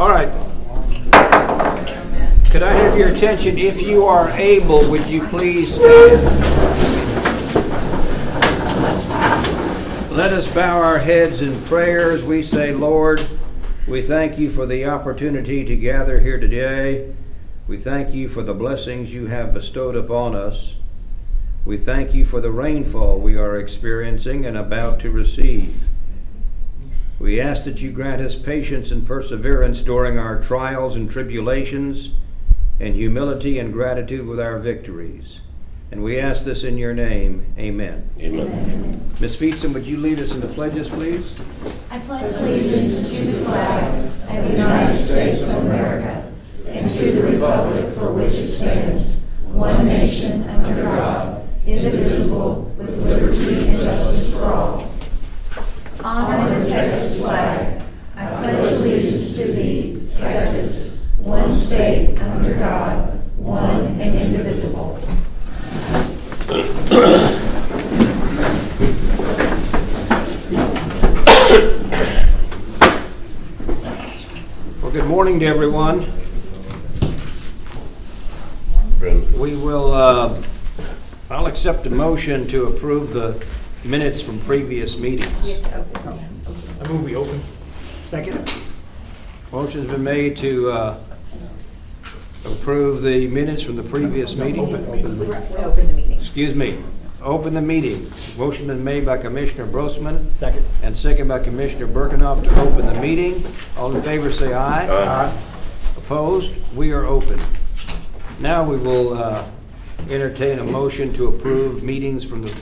All right. Could I have your attention? If you are able, would you please stand? Let us bow our heads in prayer as we say, Lord, we thank you for the opportunity to gather here today. We thank you for the blessings you have bestowed upon us. We thank you for the rainfall we are experiencing and about to receive. We ask that you grant us patience and perseverance during our trials and tribulations, and humility and gratitude with our victories. And we ask this in your name. Amen. Amen. Ms. Feetson, would you lead us in the pledges, please? I pledge allegiance to the flag of the United States of America and to the republic for which it stands, one nation under God, indivisible, with liberty and justice for all. Honor the Texas flag. I pledge allegiance to thee, Texas, one state under God, one and indivisible. Well, good morning to everyone. We will, uh, I'll accept a motion to approve the minutes from previous meetings. I move we open. Second? Motion's been made to uh, approve the minutes from the previous meeting. Open, open the meeting. We open the meeting. Excuse me, open the meeting. Motion been made by Commissioner Brosman Second. and second by Commissioner Birkenoff to open the meeting. All in favor, say aye. Aye. Opposed? We are open. Now we will uh, entertain a motion to approve meetings from the,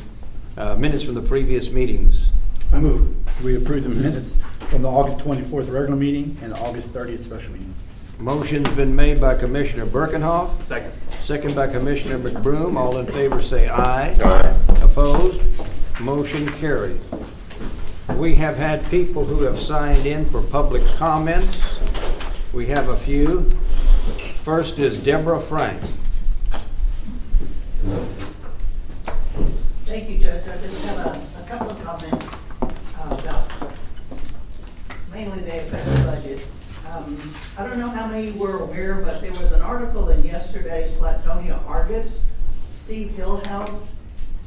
uh, minutes from the previous meetings. I move we approve the minutes from the August 24th regular meeting and the August 30th special meeting. Motion's been made by Commissioner Birkenhoff, Second. second by Commissioner McBroom. All in favor, say aye. Aye. Opposed? Motion carried. We have had people who have signed in for public comments. We have a few. First is Deborah Frank. Thank you, Judge. I just have a, a couple of comments uh, about mainly the budget. Um, I don't know how many were aware, but there was an article in yesterday's Flatonia Argus. Steve Hillhouse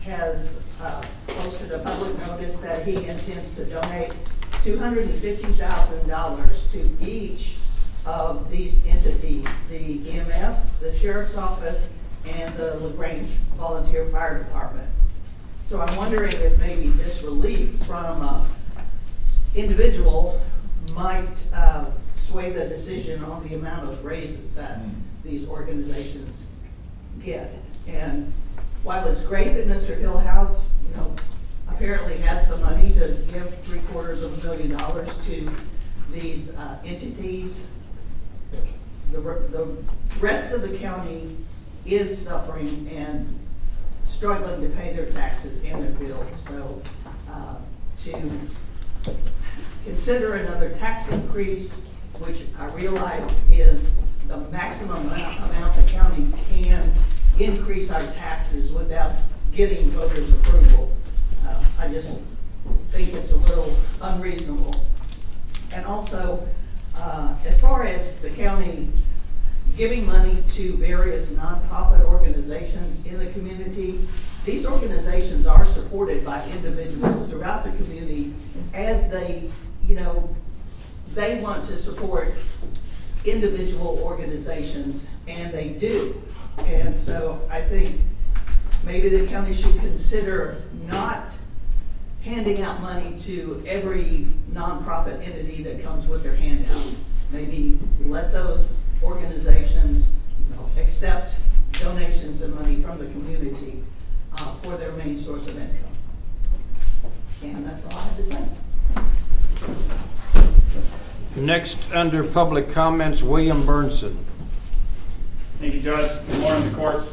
has uh, posted a public notice that he intends to donate two hundred and fifty thousand dollars to each of these entities, the EMS, the Sheriff's Office, and the LaGrange Volunteer Fire Department. So I'm wondering if maybe this relief from an individual might uh, sway the decision on the amount of raises that these organizations get. And while it's great that Mr. Hillhouse, you know, apparently has the money to give three quarters of a million dollars to these uh, entities, the, the rest of the county is suffering and struggling to pay their taxes and their bills. So, uh, to consider another tax increase, which I realize is the maximum amount the county can increase our taxes without getting voters' approval. Uh, I just think it's a little unreasonable. And also, uh, as far as the county giving money to various nonprofit organizations in the community, these organizations are supported by individuals throughout the community as they, you know, they want to support individual organizations, and they do. And so I think maybe the county should consider not handing out money to every nonprofit entity that comes with their handout. Maybe let those organizations you know, accept donations of money from the community uh, for their main source of income. And that's all I have to say. Next, under public comments, William Burnson. Thank you, Judge. Good morning, the court.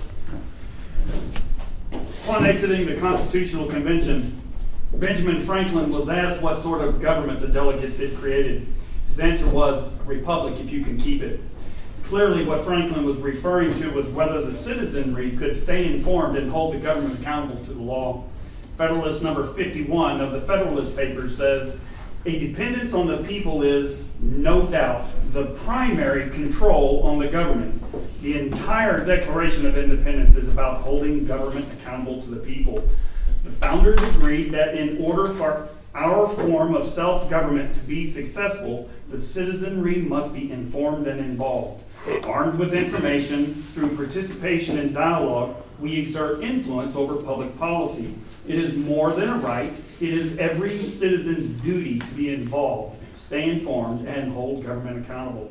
Upon exiting the Constitutional Convention, Benjamin Franklin was asked what sort of government the delegates had created. His answer was, republic if you can keep it. Clearly, what Franklin was referring to was whether the citizenry could stay informed and hold the government accountable to the law. Federalist number 51 of the Federalist Papers says, A dependence on the people is, no doubt, the primary control on the government. The entire Declaration of Independence is about holding government accountable to the people. The founders agreed that in order for our form of self government to be successful, the citizenry must be informed and involved. Armed with information, through participation in dialogue, we exert influence over public policy. It is more than a right, it is every citizen's duty to be involved, stay informed, and hold government accountable.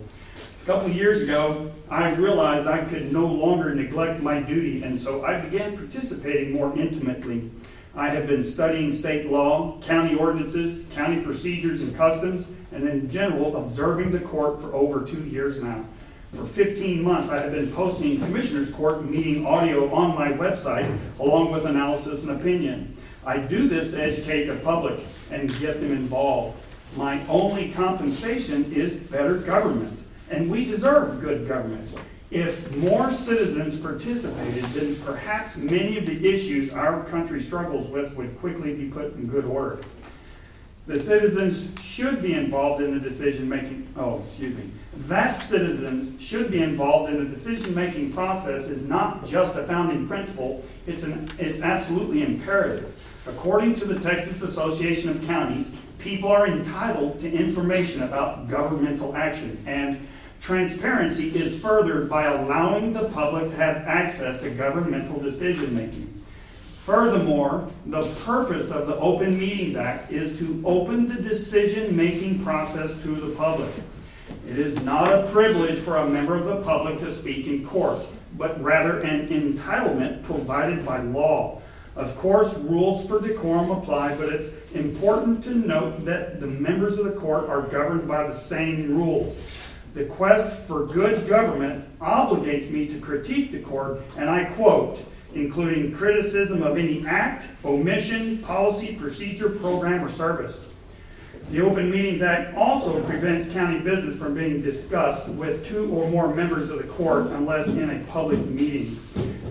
A couple years ago, I realized I could no longer neglect my duty, and so I began participating more intimately. I have been studying state law, county ordinances, county procedures and customs, and in general, observing the court for over two years now. For 15 months, I have been posting Commissioners Court meeting audio on my website, along with analysis and opinion. I do this to educate the public and get them involved. My only compensation is better government, and we deserve good government. If more citizens participated, then perhaps many of the issues our country struggles with would quickly be put in good order. The citizens should be involved in the decision making. Oh, excuse me. That citizens should be involved in the decision making process is not just a founding principle, it's, an, it's absolutely imperative. According to the Texas Association of Counties, people are entitled to information about governmental action, and transparency is furthered by allowing the public to have access to governmental decision making. Furthermore, the purpose of the Open Meetings Act is to open the decision making process to the public. It is not a privilege for a member of the public to speak in court, but rather an entitlement provided by law. Of course, rules for decorum apply, but it's important to note that the members of the court are governed by the same rules. The quest for good government obligates me to critique the court, and I quote, including criticism of any act, omission, policy, procedure, program, or service. The Open Meetings Act also prevents county business from being discussed with two or more members of the court unless in a public meeting.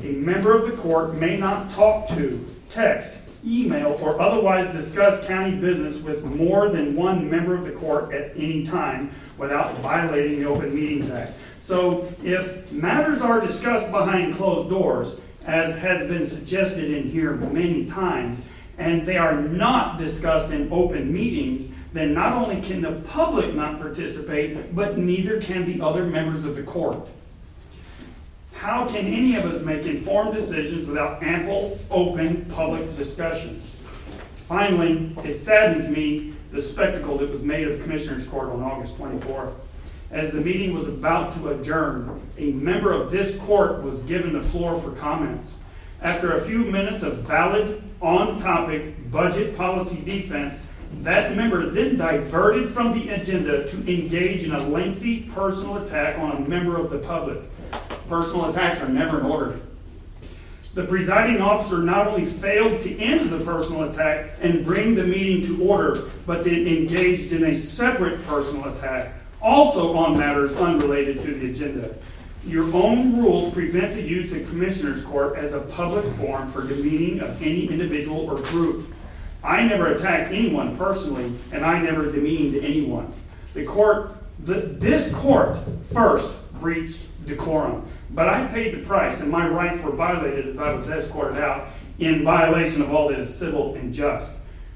A member of the court may not talk to, text, email, or otherwise discuss county business with more than one member of the court at any time without violating the Open Meetings Act. So if matters are discussed behind closed doors, as has been suggested in here many times, and they are not discussed in open meetings, then not only can the public not participate, but neither can the other members of the court. How can any of us make informed decisions without ample, open, public discussion? Finally, it saddens me the spectacle that was made of the Commissioners Court on August 24th. As the meeting was about to adjourn, a member of this court was given the floor for comments. After a few minutes of valid, on topic budget policy defense, that member then diverted from the agenda to engage in a lengthy personal attack on a member of the public. Personal attacks are never in order. The presiding officer not only failed to end the personal attack and bring the meeting to order, but then engaged in a separate personal attack, also on matters unrelated to the agenda. Your own rules prevent the use of Commissioners Court as a public forum for demeaning of any individual or group. I never attacked anyone personally, and I never demeaned anyone. The court, the, this court first breached decorum, but I paid the price, and my rights were violated as I was escorted out in violation of all that is civil and just.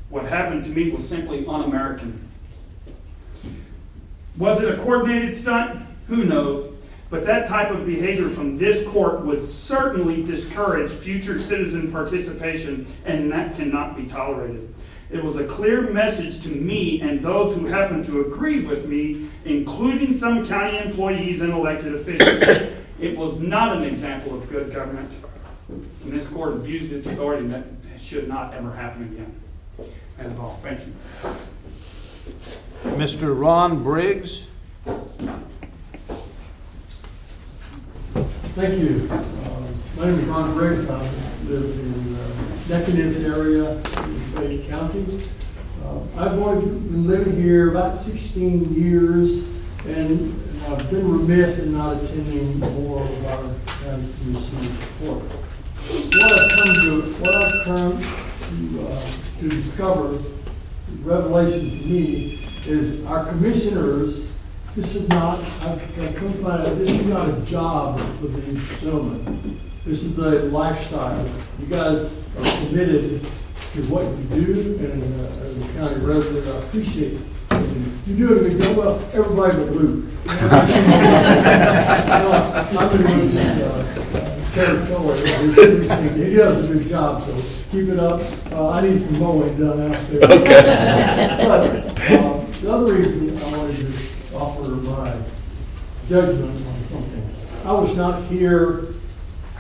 What happened to me was simply un American. Was it a coordinated stunt? Who knows? But that type of behavior from this court would certainly discourage future citizen participation, and that cannot be tolerated. It was a clear message to me and those who happen to agree with me, including some county employees and elected officials. It was not an example of good government. And this court abused its authority, and that should not ever happen again. That is all. Thank you. Mr. Ron Briggs? Thank you. Uh, My name is Ron Briggs. I live in uh, Decadence area in Fayette County. Uh, I've only been living here about 16 years, and I've been remiss in not attending more of our county commission support. What I've come to, what I've come to, uh, to discover revelation to me is our commissioners, this is not, I've I've come to find out, this is not a job for these gentlemen. This is a lifestyle. You guys are committed to what you do, and uh, as a county resident, I appreciate it. You do a good job, well, everybody but Luke. I'm in Luke's uh, territory, he does a good job, so keep it up. Uh, I need some mowing done out there. But, um, the other reason I wanted to offer my judgment on something, I was not here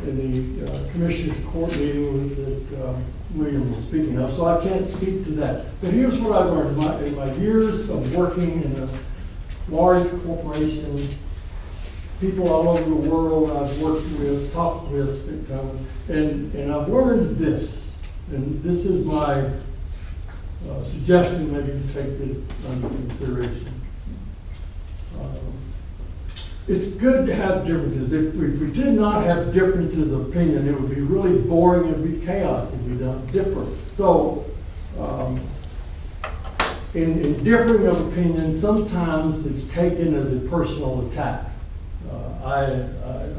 in the uh, Commissioners Court meeting that uh, William was speaking of, so I can't speak to that. But here's what I learned, in my, in my years of working in a large corporation, people all over the world I've worked with, talked with, and, and I've learned this, and this is my uh, suggestion, maybe to take this under consideration. Um, it's good to have differences. If we, if we did not have differences of opinion, it would be really boring and be chaos if we done different. So, um, in, in differing of opinion, sometimes it's taken as a personal attack. Uh, I,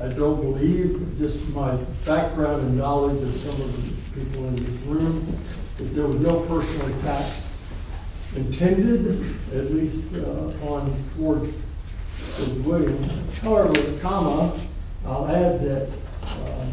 I, I don't believe, just my background and knowledge of some of the people in this room, that there was no personal attack intended, at least uh, on towards with William. However, comma, I'll add that uh,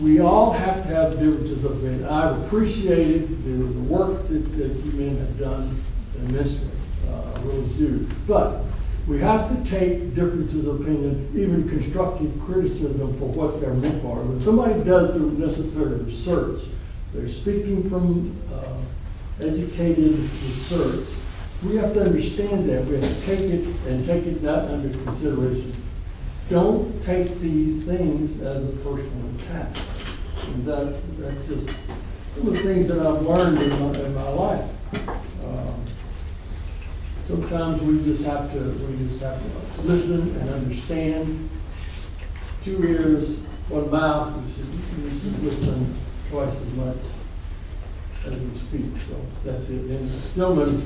we all have to have differences of opinion. I've appreciated the, the work that, that you men have done immensely, uh, I really do. But we have to take differences of opinion, even constructive criticism for what they're meant for. When somebody does the necessary research, they're speaking from uh, educated research, we have to understand that. We have to take it and take it that under consideration. Don't take these things as a personal attack. And that, that's just some of the things that I've learned in my, in my life. Um, Sometimes we just have to, we just have to listen and understand. Two ears, one mouth, we should, we should listen twice as much as we speak, so that's it. And gentlemen,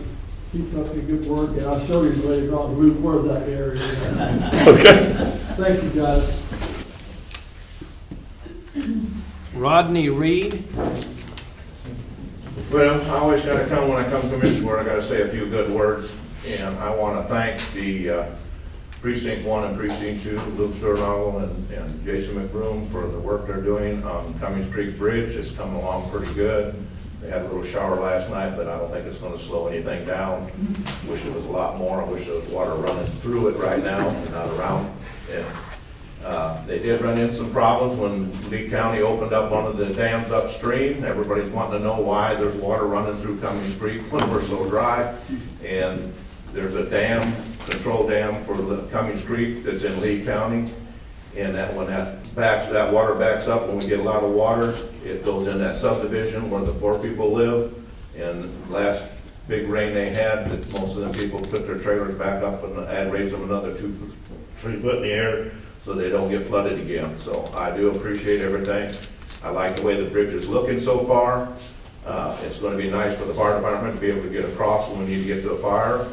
keep up the good work, and I'll show you later on who- where that area. Okay. Thank you, guys. Rodney Reed? Well, I always gotta come, when I come to Commissioner, I gotta say a few good words, and I wanna thank the uh, precinct one and precinct two, Luke Sternadel and, and Jason McBroom for the work they're doing on Cummings Creek Bridge, it's coming along pretty good. They had a little shower last night, but I don't think it's gonna slow anything down. Wish it was a lot more, I wish there was water running through it right now, not around. And uh, They did run into some problems when Lee County opened up one of the dams upstream. Everybody's wanting to know why there's water running through Cummings Creek when we're so dry. And there's a dam, control dam for the Cummings Creek that's in Lee County. And that, when that backs, that water backs up, when we get a lot of water, it goes in that subdivision where the poor people live. And last big rain they had, that most of them people put their trailers back up and add, raise them another two, three foot in the air so they don't get flooded again. So I do appreciate everything. I like the way the bridge is looking so far. Uh, it's gonna be nice for the fire department to be able to get across when we need to get to a fire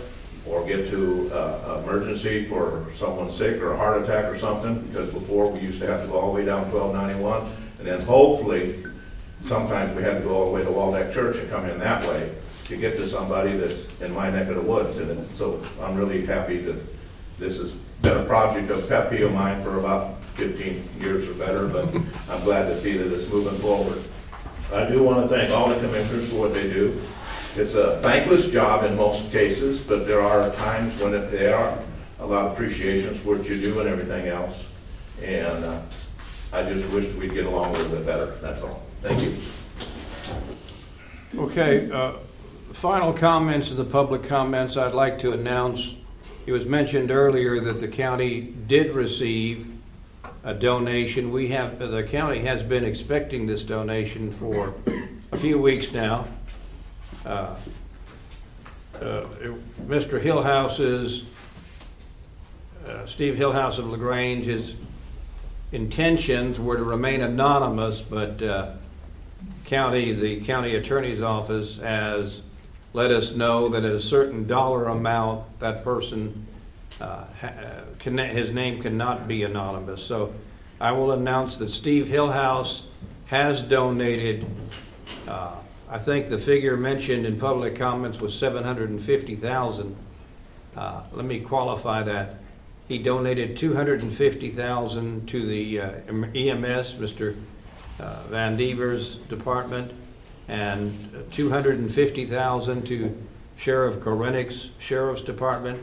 or get to, uh, emergency for someone sick or a heart attack or something, because before we used to have to go all the way down twelve ninety-one. And then hopefully, sometimes we had to go all the way to Waldeck Church and come in that way to get to somebody that's in my neck of the woods. And it's, so I'm really happy that this has been a project of pet peeve of mine for about fifteen years or better, but I'm glad to see that it's moving forward. I do want to thank all the commissioners for what they do. It's a thankless job in most cases, but there are times when it, there are a lot of appreciations for what you do and everything else. And uh, I just wish we'd get along a little bit better, that's all. Thank you. Okay, uh, final comments of the public comments, I'd like to announce, it was mentioned earlier that the county did receive a donation. We have, the county has been expecting this donation for a few weeks now. Uh, uh, Mr. Hillhouse's, uh, Steve Hillhouse of LaGrange, his intentions were to remain anonymous, but county, the county attorney's office has let us know that at a certain dollar amount, that person, his name cannot be anonymous. So I will announce that Steve Hillhouse has donated, I think the figure mentioned in public comments was seven hundred and fifty thousand. Uh, let me qualify that. He donated two hundred and fifty thousand to the uh, EMS, Mr. uh, Van Devers department, and two hundred and fifty thousand to Sheriff Korenek's Sheriff's Department.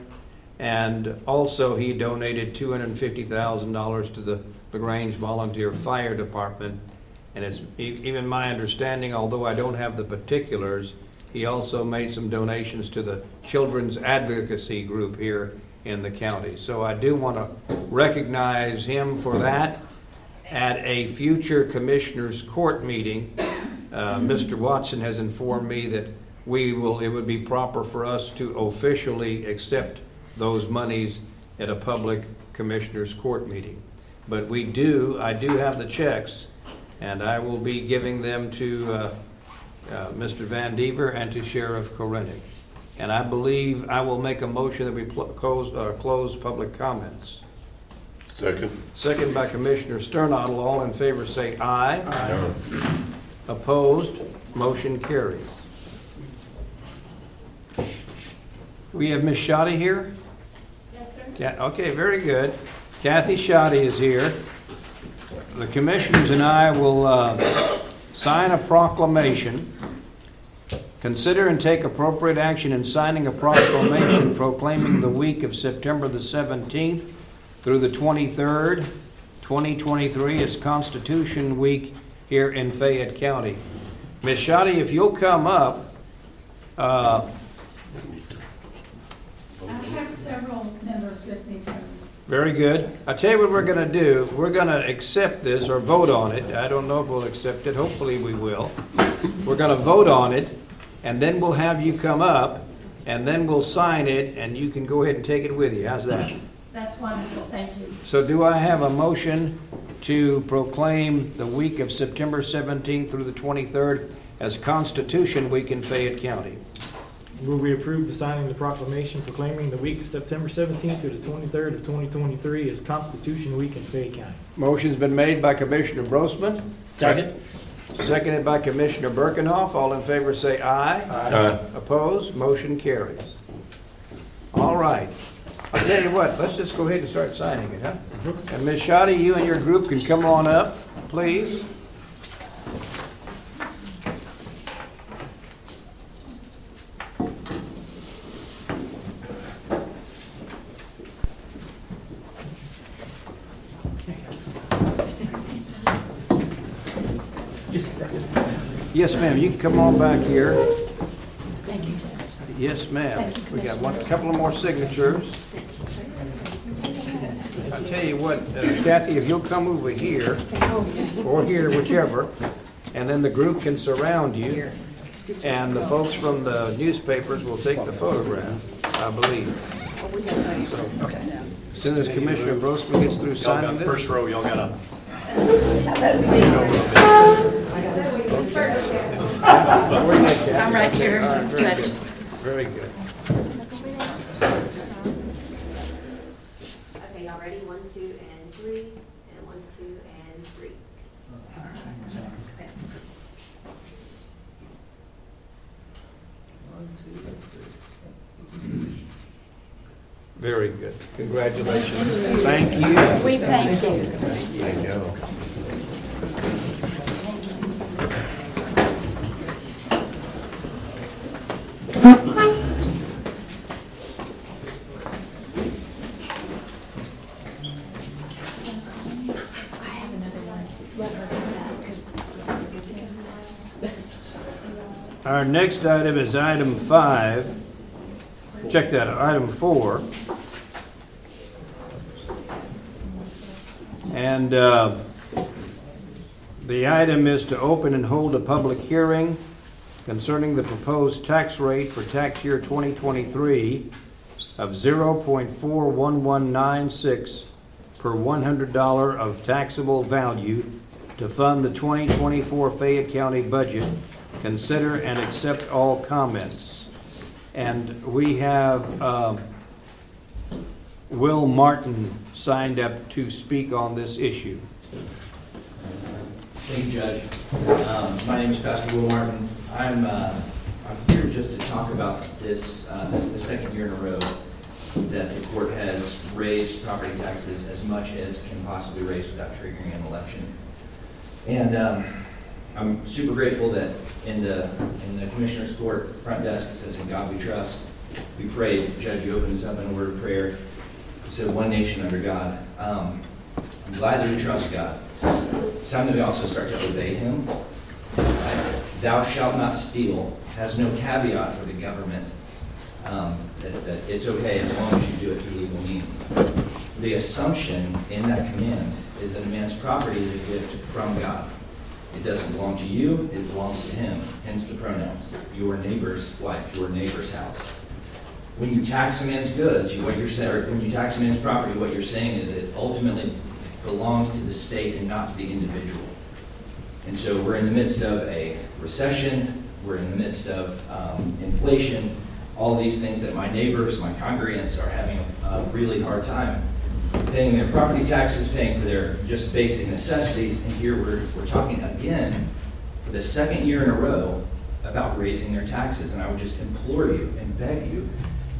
And also, he donated two hundred and fifty thousand dollars to the LaGrange Volunteer Fire Department. And it's even my understanding, although I don't have the particulars, he also made some donations to the Children's Advocacy Group here in the county. So I do want to recognize him for that. At a future Commissioners Court meeting, uh, Mr. Watson has informed me that we will, it would be proper for us to officially accept those monies at a public Commissioners Court meeting. But we do, I do have the checks, and I will be giving them to uh, uh, Mr. Van Dever and to Sheriff Korenek. And I believe I will make a motion that we pl- close, uh, close public comments. Second. Second by Commissioner Sternadel. All in favor say aye. Aye. Opposed? Motion carries. We have Ms. Shoddy here? Yes, sir. Ca- Okay, very good. Kathy Shoddy is here. The commissioners and I will uh, sign a proclamation. Consider and take appropriate action in signing a proclamation proclaiming the week of September the 17th through the 23rd, 2023 as Constitution Week here in Fayette County. Ms. Shoddy, if you'll come up, uh, I have several members with me from, Very good. I'll tell you what we're gonna do. We're gonna accept this or vote on it. I don't know if we'll accept it. Hopefully we will. We're gonna vote on it, and then we'll have you come up, and then we'll sign it, and you can go ahead and take it with you. How's that? that's wonderful, thank you. So do I have a motion to proclaim the week of September 17th through the 23rd as Constitution Week in Fayette County? Will we approve the signing of the proclamation proclaiming the week of September 17th through the 23rd of 2023 as Constitution Week in Fayette County? Motion's been made by Commissioner Brosman, Second. seconded by Commissioner Birkenhoff. All in favor say aye. Aye. Opposed? Motion carries. All right. I'll tell you what, let's just go ahead and start signing it, huh? Mm-hmm. And Ms. Shoddy, you and your group can come on up, please. Yes, ma'am, you can come on back here. Thank you, Judge. Yes, ma'am. Thank you, We got one, Commissioners. couple of more signatures. Thank you, sir. I'll tell you what, uh, Kathy, if you'll come over here, or here, whichever, and then the group can surround you, and the folks from the newspapers will take the photograph, I believe. As soon as Commissioner Brosman gets through signing this. First row, y'all got a I'm right here, All right, very Judge. good. Very good. Okay, y'all ready? One, two, and three, and one, two, and three. Very good. Congratulations. Thank you. We thank you. Thank you. I have another one. Let her do that, 'cause- Our next item is item five. Check that, out, item four. And uh, the item is to open and hold a public hearing concerning the proposed tax rate for tax year 2023 of 0.41196 per $100 of taxable value to fund the 2024 Fayette County budget. Consider and accept all comments. And we have um, Will Martin signed up to speak on this issue. Thank you, Judge. Um, My name is Pastor Will Martin. I'm, uh, I'm here just to talk about this, uh, this is the second year in a row that the court has raised property taxes as much as can possibly raise without triggering an election. And um, I'm super grateful that in the, in the Commissioner's Court front desk, it says, "In God we trust." We prayed, Judge, you opened us up in a word of prayer. You said, "One nation under God." Um, I'm glad that we trust God. It's time that we also start to obey Him. Right? Thou shalt not steal has no caveat for the government um, that, that it's okay as long as you do it through legal means. The assumption in that command is that a man's property is a gift from God. It doesn't belong to you, it belongs to him, hence the pronouns, your neighbor's wife, your neighbor's house. When you tax a man's goods, what you're saying, when you tax a man's property, what you're saying is it ultimately belongs to the state and not to the individual. And so we're in the midst of a recession, we're in the midst of um, inflation, all these things that my neighbors, my congregants are having a really hard time paying their property taxes, paying for their just basic necessities. And here we're, we're talking again for the second year in a row about raising their taxes. And I would just implore you and beg you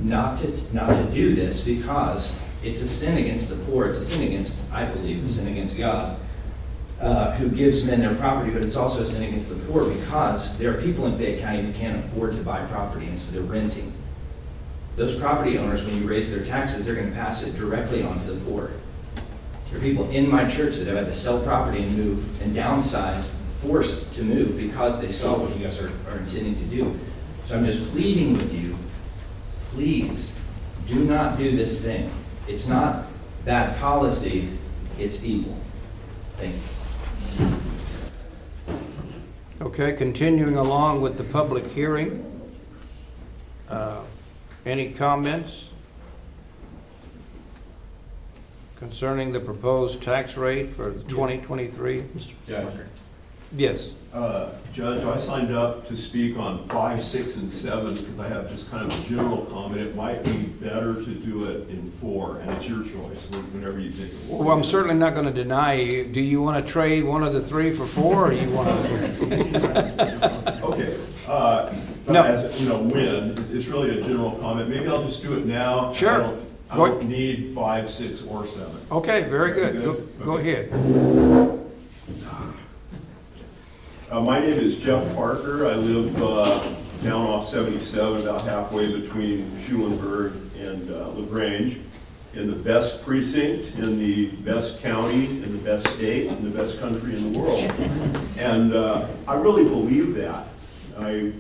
not to, not to do this because it's a sin against the poor. It's a sin against, I believe, a sin against God uh, who gives men their property, but it's also a sin against the poor because there are people in Fayette County who can't afford to buy property, and so they're renting. Those property owners, when you raise their taxes, they're going to pass it directly on to the poor. There are people in my church that have had to sell property and move and downsize, forced to move because they saw what you guys are, are intending to do. So I'm just pleading with you, please do not do this thing. It's not bad policy, it's evil. Thank you. Okay, continuing along with the public hearing. Uh, Any comments concerning the proposed tax rate for the 2023? Judge. Yes. Uh, Judge, I signed up to speak on five, six, and seven because I have just kind of a general comment. It might be better to do it in four, and it's your choice, whenever you think. it. Well, I'm certainly not going to deny you. Do you want to trade one of the three for four, or do you want to? Okay, uh, but No. as, you know, when, it's- it's really a general comment. Maybe I'll just do it now. Sure. I don't- I Go- don't need five, six, or seven. Okay, very good. Go-. Go ahead. Uh, my name is Jeff Parker. I live, uh, down off seventy-seven, about halfway between Schulenburg and, uh, LaGrange, in the best precinct, in the best county, in the best state, in the best country in the world. And, uh, I really believe that. I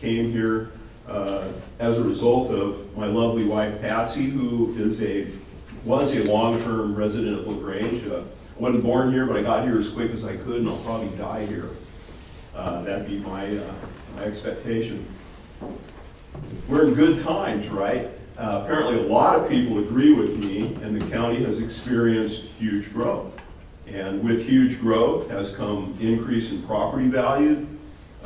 came here, uh, as a result of my lovely wife Patsy, who is a, was a long-term resident of LaGrange. Uh, I wasn't born here, but I got here as quick as I could, and I'll probably die here. Uh, That'd be my, uh, my expectation. We're in good times, right? Uh, Apparently, a lot of people agree with me, and the county has experienced huge growth. And with huge growth has come increase in property value,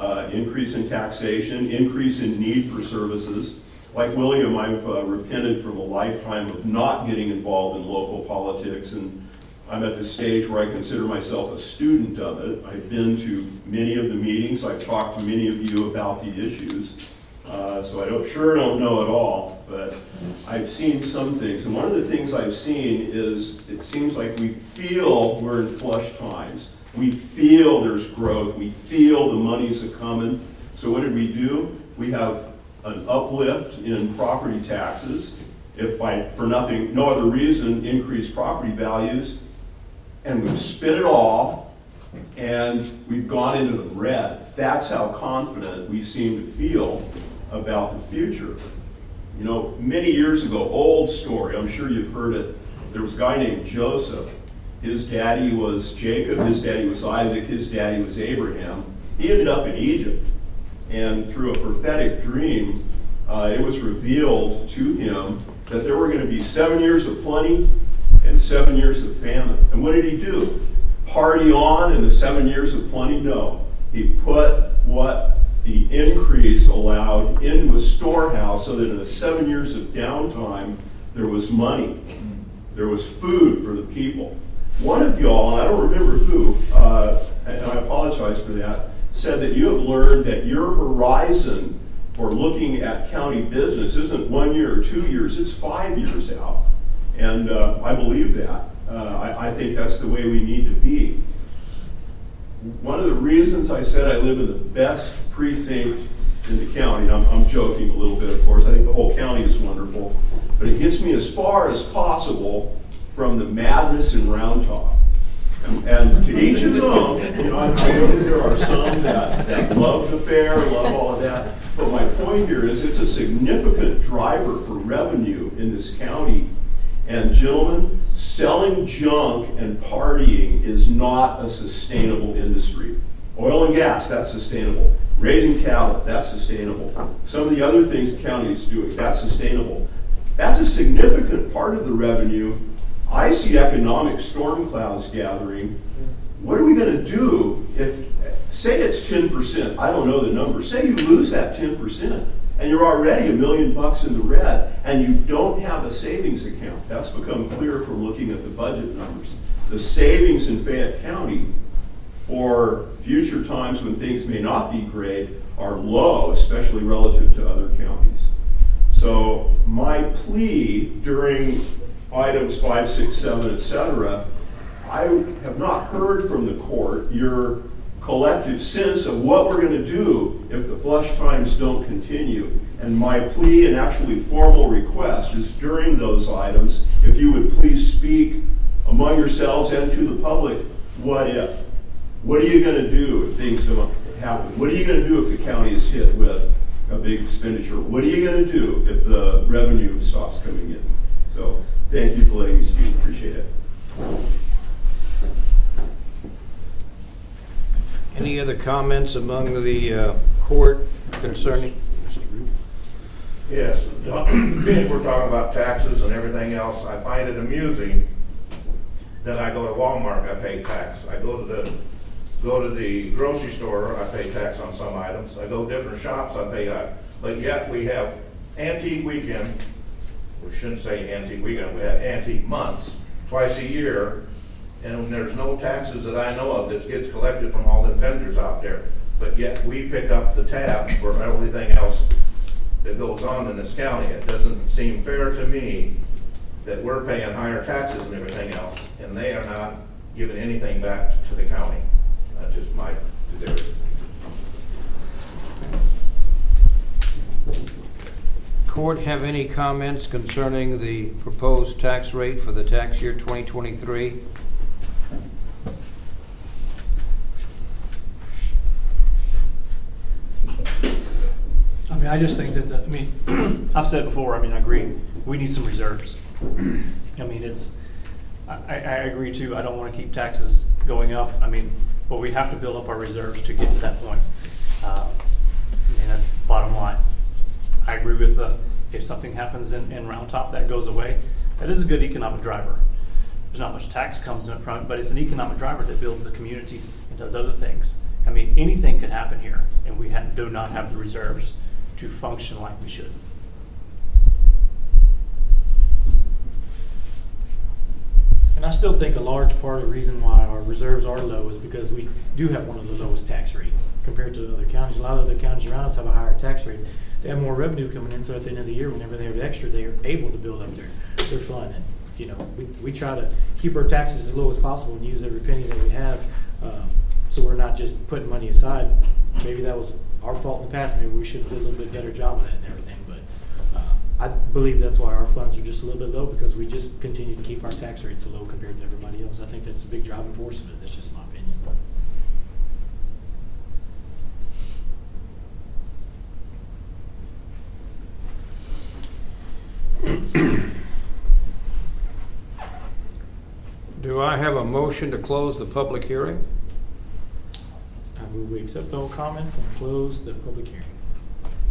uh, increase in taxation, increase in need for services. Like William, I've uh, repented from a lifetime of not getting involved in local politics, and I'm at the stage where I consider myself a student of it. I've been to many of the meetings, I've talked to many of you about the issues. Uh, So I don't, sure don't know it all, but I've seen some things. And one of the things I've seen is, it seems like we feel we're in flush times. We feel there's growth, we feel the money's a-coming. So what did we do? We have an uplift in property taxes, if by, for nothing, no other reason, increased property values. And we've spent it all, and we've gone into the red. That's how confident we seem to feel about the future. You know, many years ago, old story, I'm sure you've heard it, there was a guy named Joseph. His daddy was Jacob, his daddy was Isaac, his daddy was Abraham. He ended up in Egypt, and through a prophetic dream, uh, it was revealed to him that there were going to be seven years of plenty and seven years of famine. And what did he do? Party on in the seven years of plenty? No. He put what the increase allowed into a storehouse so that in the seven years of downtime, there was money. There was food for the people. One of y'all, and I don't remember who, uh, and I apologize for that, said that you have learned that your horizon for looking at county business isn't one year or two years, it's five years out. And uh, I believe that. Uh, I, I think that's the way we need to be. One of the reasons I said I live in the best precinct in the county, and I'm, I'm joking a little bit, of course, I think the whole county is wonderful, but it gets me as far as possible from the madness in Round. And to each his own, you know, I I know that there are some that, that love the fair, love all of that, but my point here is it's a significant driver for revenue in this county. And gentlemen, selling junk and partying is not a sustainable industry. Oil and gas, that's sustainable. Raising cattle, that's sustainable. Some of the other things the county is doing, that's sustainable. That's a significant part of the revenue. I see economic storm clouds gathering. What are we going to do if, say it's 10%, I don't know the number, say you lose that 10%, and you're already a million bucks in the red, and you don't have a savings account. That's become clear from looking at the budget numbers. The savings in Fayette County for future times when things may not be great are low, especially relative to other counties. So my plea during items five, six, seven, et cetera, I have not heard from the court your collective sense of what we're going to do if the flush times don't continue. And my plea and actually formal request is during those items, if you would please speak among yourselves and to the public, what if? What are you going to do if things don't happen? What are you going to do if the county is hit with a big expenditure? What are you going to do if the revenue stops coming in? So thank you for letting me speak. Appreciate it. Any other comments among the uh, court concerning? Yes, being we're talking about taxes and everything else, I find it amusing that I go to Walmart, I pay tax. I go to the, go to the grocery store, I pay tax on some items. I go to different shops, I pay that. But yet we have antique weekend, we shouldn't say antique weekend, we have antique months, twice a year. And there's no taxes that I know of that gets collected from all the vendors out there. But yet we pick up the tab for everything else that goes on in this county. It doesn't seem fair to me that we're paying higher taxes and everything else, and they are not giving anything back to the county. That's just my theory. Court have any comments concerning the proposed tax rate for the tax year 2023? I mean, I just think that, I mean, I've said before, I mean, I agree, we need some reserves. I mean, it's, I, I I agree too, I don't wanna keep taxes going up, I mean, but we have to build up our reserves to get to that point. Uh, I mean, that's bottom line. I agree with the, if something happens in, in Round Top, that goes away, that is a good economic driver. There's not much tax comes in front, but it's an economic driver that builds the community and does other things. I mean, anything could happen here, and we do not have the reserves to function like we should. And I still think a large part of the reason why our reserves are low is because we do have one of the lowest tax rates compared to other counties. A lot of other counties around us have a higher tax rate. They have more revenue coming in, so at the end of the year, whenever they have extra, they are able to build up their, their fund. And, you know, we, we try to keep our taxes as low as possible and use every penny that we have. Um, so we're not just putting money aside. Maybe that was our fault in the past. Maybe we should did a little bit better job of that and everything. But uh, I believe that's why our funds are just a little bit low because we just continue to keep our tax rates low compared to everybody else. I think that's a big driving force of it. That's just my opinion. Do I have a motion to close the public hearing? I move we accept all comments and close the public hearing.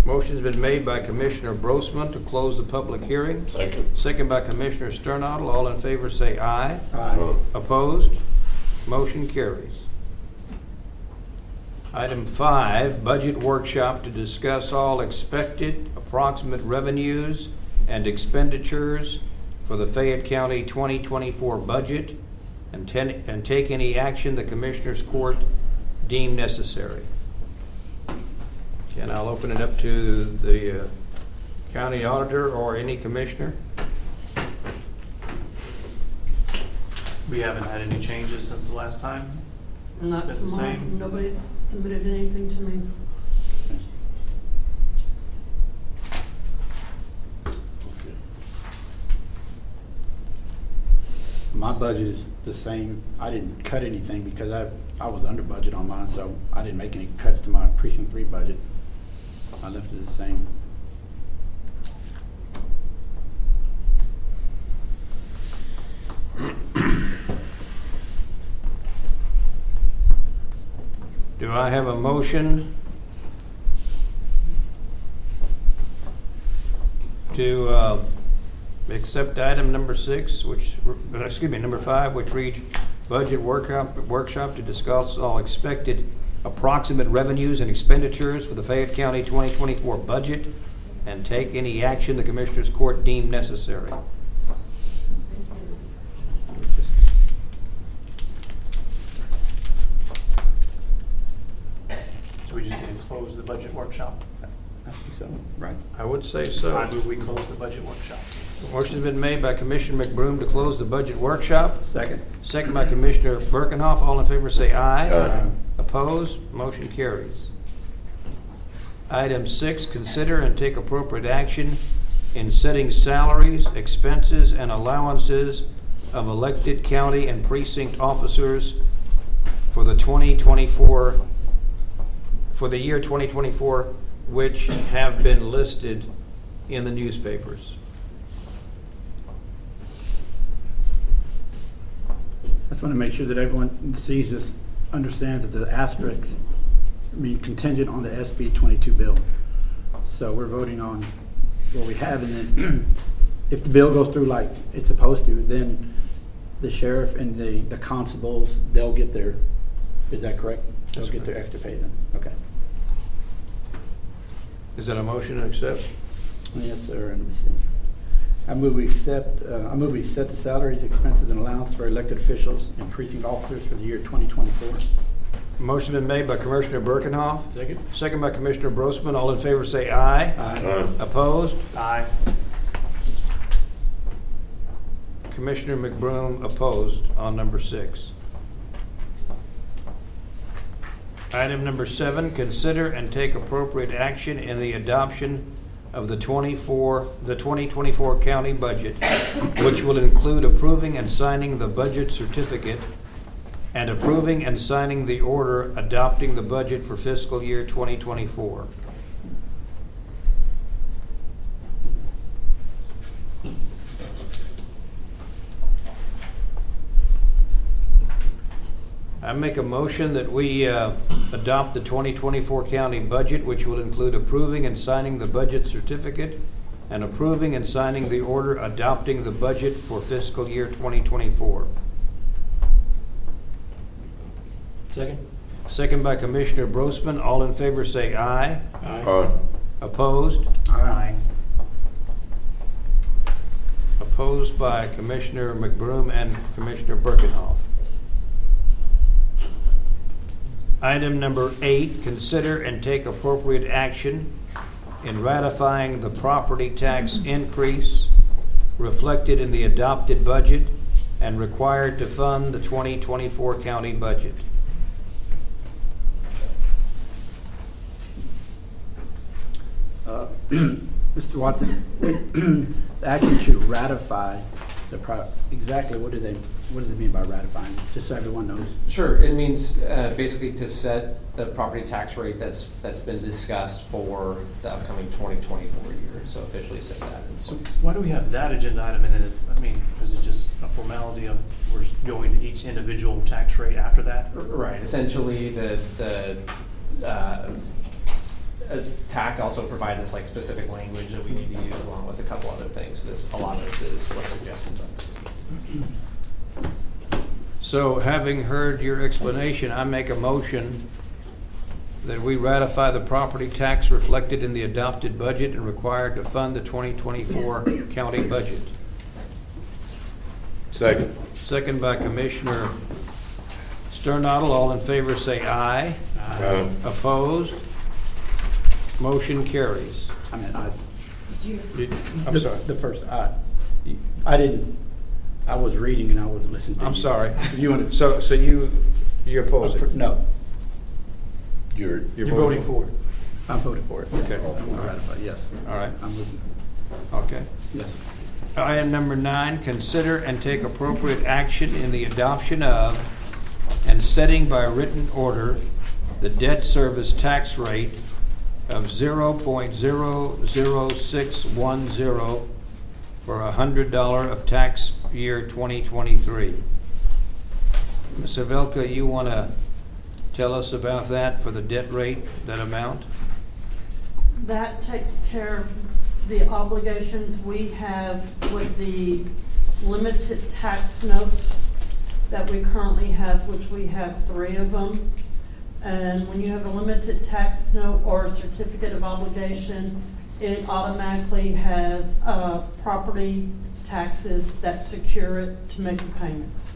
Motion's been made by Commissioner Brosman to close the public hearing. Second. Second by Commissioner Sternadel. All in favor say aye. Aye. Opposed? Motion carries. Item five, budget workshop to discuss all expected approximate revenues and expenditures for the Fayette County 2024 budget and ten, and take any action the Commissioners Court deem necessary. And I'll open it up to the uh, county auditor or any commissioner. We haven't had any changes since the last time. Not It's been the tomorrow. same. Nobody's submitted anything to me. My budget is the same. I didn't cut anything because I, I was under budget on mine, so I didn't make any cuts to my precinct three budget. I left it the same. Do I have a motion to uh, accept item number six, which, uh, excuse me, number five, which reads budget workshop, workshop to discuss all expected approximate revenues and expenditures for the Fayette County 2024 budget and take any action the Commissioners Court deem necessary. So we just need to close the budget workshop. I think so, right? I would say I so. move we close the budget workshop. Motion's been made by Commissioner McBroom to close the budget workshop. Second. Second by Commissioner Birkenhoff. All in favor say aye. Aye. Opposed? Motion carries. Item six, consider and take appropriate action in setting salaries, expenses, and allowances of elected county and precinct officers for the 2024, for the year 2024, which have been listed in the newspapers. Just want to make sure that everyone sees this, understands that the asterisks mean contingent on the SB twenty-two bill. So we're voting on what we have, and then if the bill goes through like it's supposed to, then the sheriff and the, the constables, they'll get their, is that correct? They'll That's get their extra pay then, okay. Is that a motion to accept? Yes, sir, and let me see. I move we accept, uh, I move we set the salaries, expenses, and allowance for elected officials and precinct officers for the year twenty twenty-four. Motion been made by Commissioner Birkenhoff. Second? Second by Commissioner Brosman. All in favor say aye. Aye. Opposed? Aye. Commissioner McBroom opposed on number six. Item number seven, consider and take appropriate action in the adoption of the 24, the 2024 county budget, which will include approving and signing the budget certificate and approving and signing the order adopting the budget for fiscal year 2024. I make a motion that we uh, adopt the 2024 county budget, which will include approving and signing the budget certificate and approving and signing the order adopting the budget for fiscal year 2024. Second? Second by Commissioner Brosman. All in favor say aye. Aye. Opposed? Aye. Opposed by Commissioner McBroom and Commissioner Birkenhoff. Item number eight, consider and take appropriate action in ratifying the property tax increase reflected in the adopted budget and required to fund the 2024 county budget. Uh, Mr. Watson, the action to ratify the pro, exactly what do they, what does it mean by ratifying? Just so everyone knows. Sure, it means uh, basically to set the property tax rate that's, that's been discussed for the upcoming 2024 year, so officially set that in So place. why do we have that agenda item and then it's, I mean, is it just a formality of we're going to each individual tax rate after that? Right, essentially, the, the uh, uh, TAC also provides us like specific language that we need to use along with a couple other things. This, a lot of this is what's suggested by the city. So having heard your explanation, I make a motion that we ratify the property tax reflected in the adopted budget and required to fund the 2024 county budget. Second. Second by Commissioner Sternadel. All in favor say aye. Aye. Opposed? Motion carries. I mean, I. Did- you? I'm the- sorry. The first, I, I didn't, I was reading and I wasn't listening to you. I'm sorry. You want to? So, so you, you oppose it? No, You're. You're voting for it? I'm voting for it. yes. Okay. I want to ratify, yes. All right. I'm moving, Okay. yes. Item number nine, consider and take appropriate action in the adoption of and setting by written order the debt service tax rate of zero point zero zero six one zero for a hundred dollar of tax year twenty twenty-three. Ms. Havelka, you want to tell us about that for the debt rate, that amount? That takes care of the obligations we have with the limited tax notes that we currently have, which we have three of them. And when you have a limited tax note or a certificate of obligation, it automatically has, uh, property taxes that secure it to make the payments.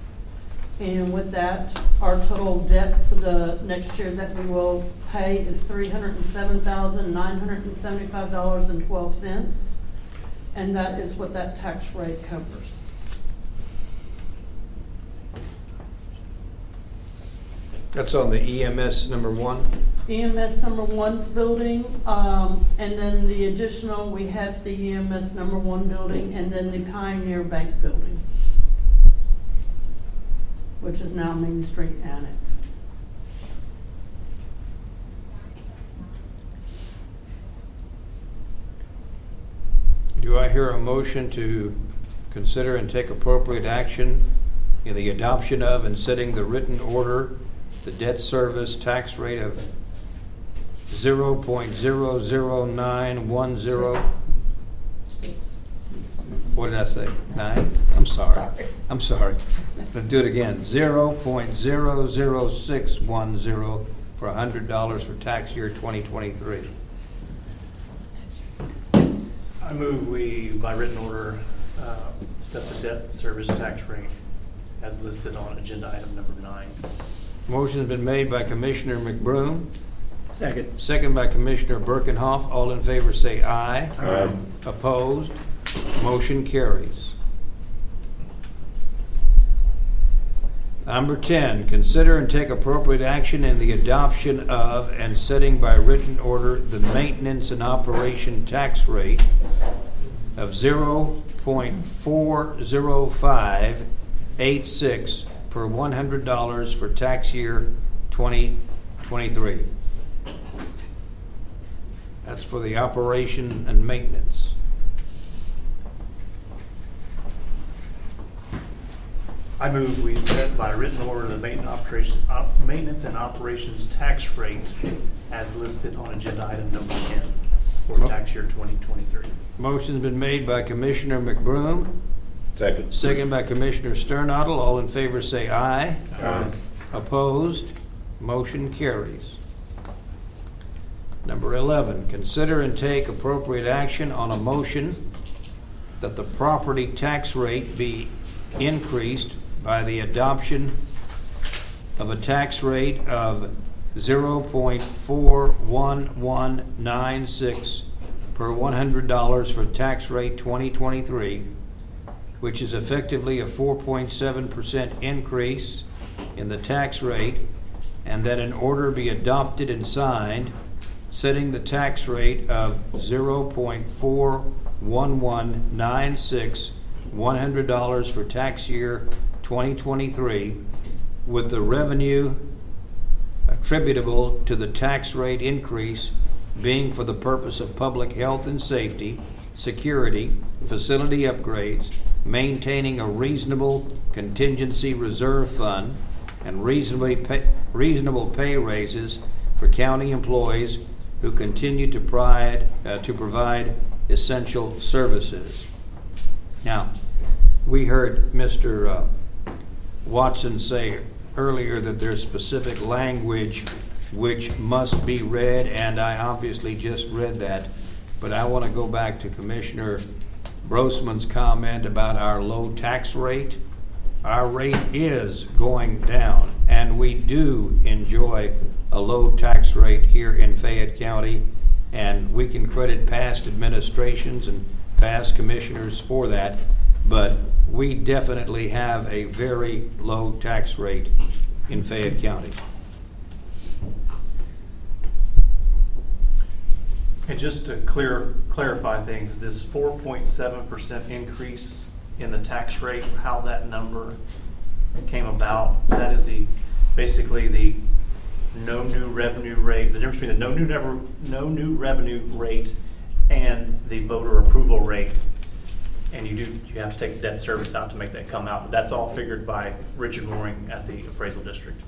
And with that, our total debt for the next year that we will pay is three hundred and seven thousand, nine hundred and seventy-five dollars and twelve cents. And that is what that tax rate covers. That's on the EMS number one? EMS number one's building, um, and then the additional, we have the EMS number one building, and then the Pioneer Bank building, which is now Main Street Annex. Do I hear a motion to consider and take appropriate action in the adoption of and setting the written order, the debt service tax rate of zero point zero zero nine one zero? Six. What did I say? Nine? I'm sorry. Sorry. I'm sorry. Let's do it again. Zero point zero zero six one zero for a hundred dollars for tax year twenty twenty-three. I move we, by written order, uh, set the debt service tax rate as listed on agenda item number nine. Motion's been made by Commissioner McBroom. Second. Second by Commissioner Birkenhoff. All in favor say aye. Aye. Opposed? Motion carries. Number 10, consider and take appropriate action in the adoption of and setting by written order the maintenance and operation tax rate of 0.40586 per $100 for tax year 2023. That's for the operation and maintenance. I move we set by written order the maintenance operation, op- maintenance and operations tax rate as listed on agenda item number ten for Mo- tax year twenty twenty-three. Motion's been made by Commissioner McBroom, Second. second by Commissioner Sternadel. All in favor say aye. Aye. Opposed? Motion carries. Number 11, consider and take appropriate action on a motion that the property tax rate be increased by the adoption of a tax rate of 0.41196 per $100 for tax rate 2023, which is effectively a 4.7% increase in the tax rate, and that an order be adopted and signed setting the tax rate of 0.41196, $100 for tax year 2023, with the revenue attributable to the tax rate increase being for the purpose of public health and safety, security, facility upgrades, maintaining a reasonable contingency reserve fund, and reasonably pay, reasonable pay raises for county employees who continue to provide, uh, to provide essential services. Now, we heard Mr. uh, Watson say earlier that there's specific language which must be read, and I obviously just read that. But I want to go back to Commissioner Brosman's comment about our low tax rate. Our rate is going down, and we do enjoy a low tax rate here in Fayette County. And we can credit past administrations and past commissioners for that, but we definitely have a very low tax rate in Fayette County. And just to clear, clarify things, this four point seven percent increase in the tax rate, how that number came about, that is the, basically the no new revenue rate, the difference between the no new never, no new revenue rate and the voter approval rate. And you do, you have to take the debt service out to make that come out, but that's all figured by Richard Mooring at the appraisal district.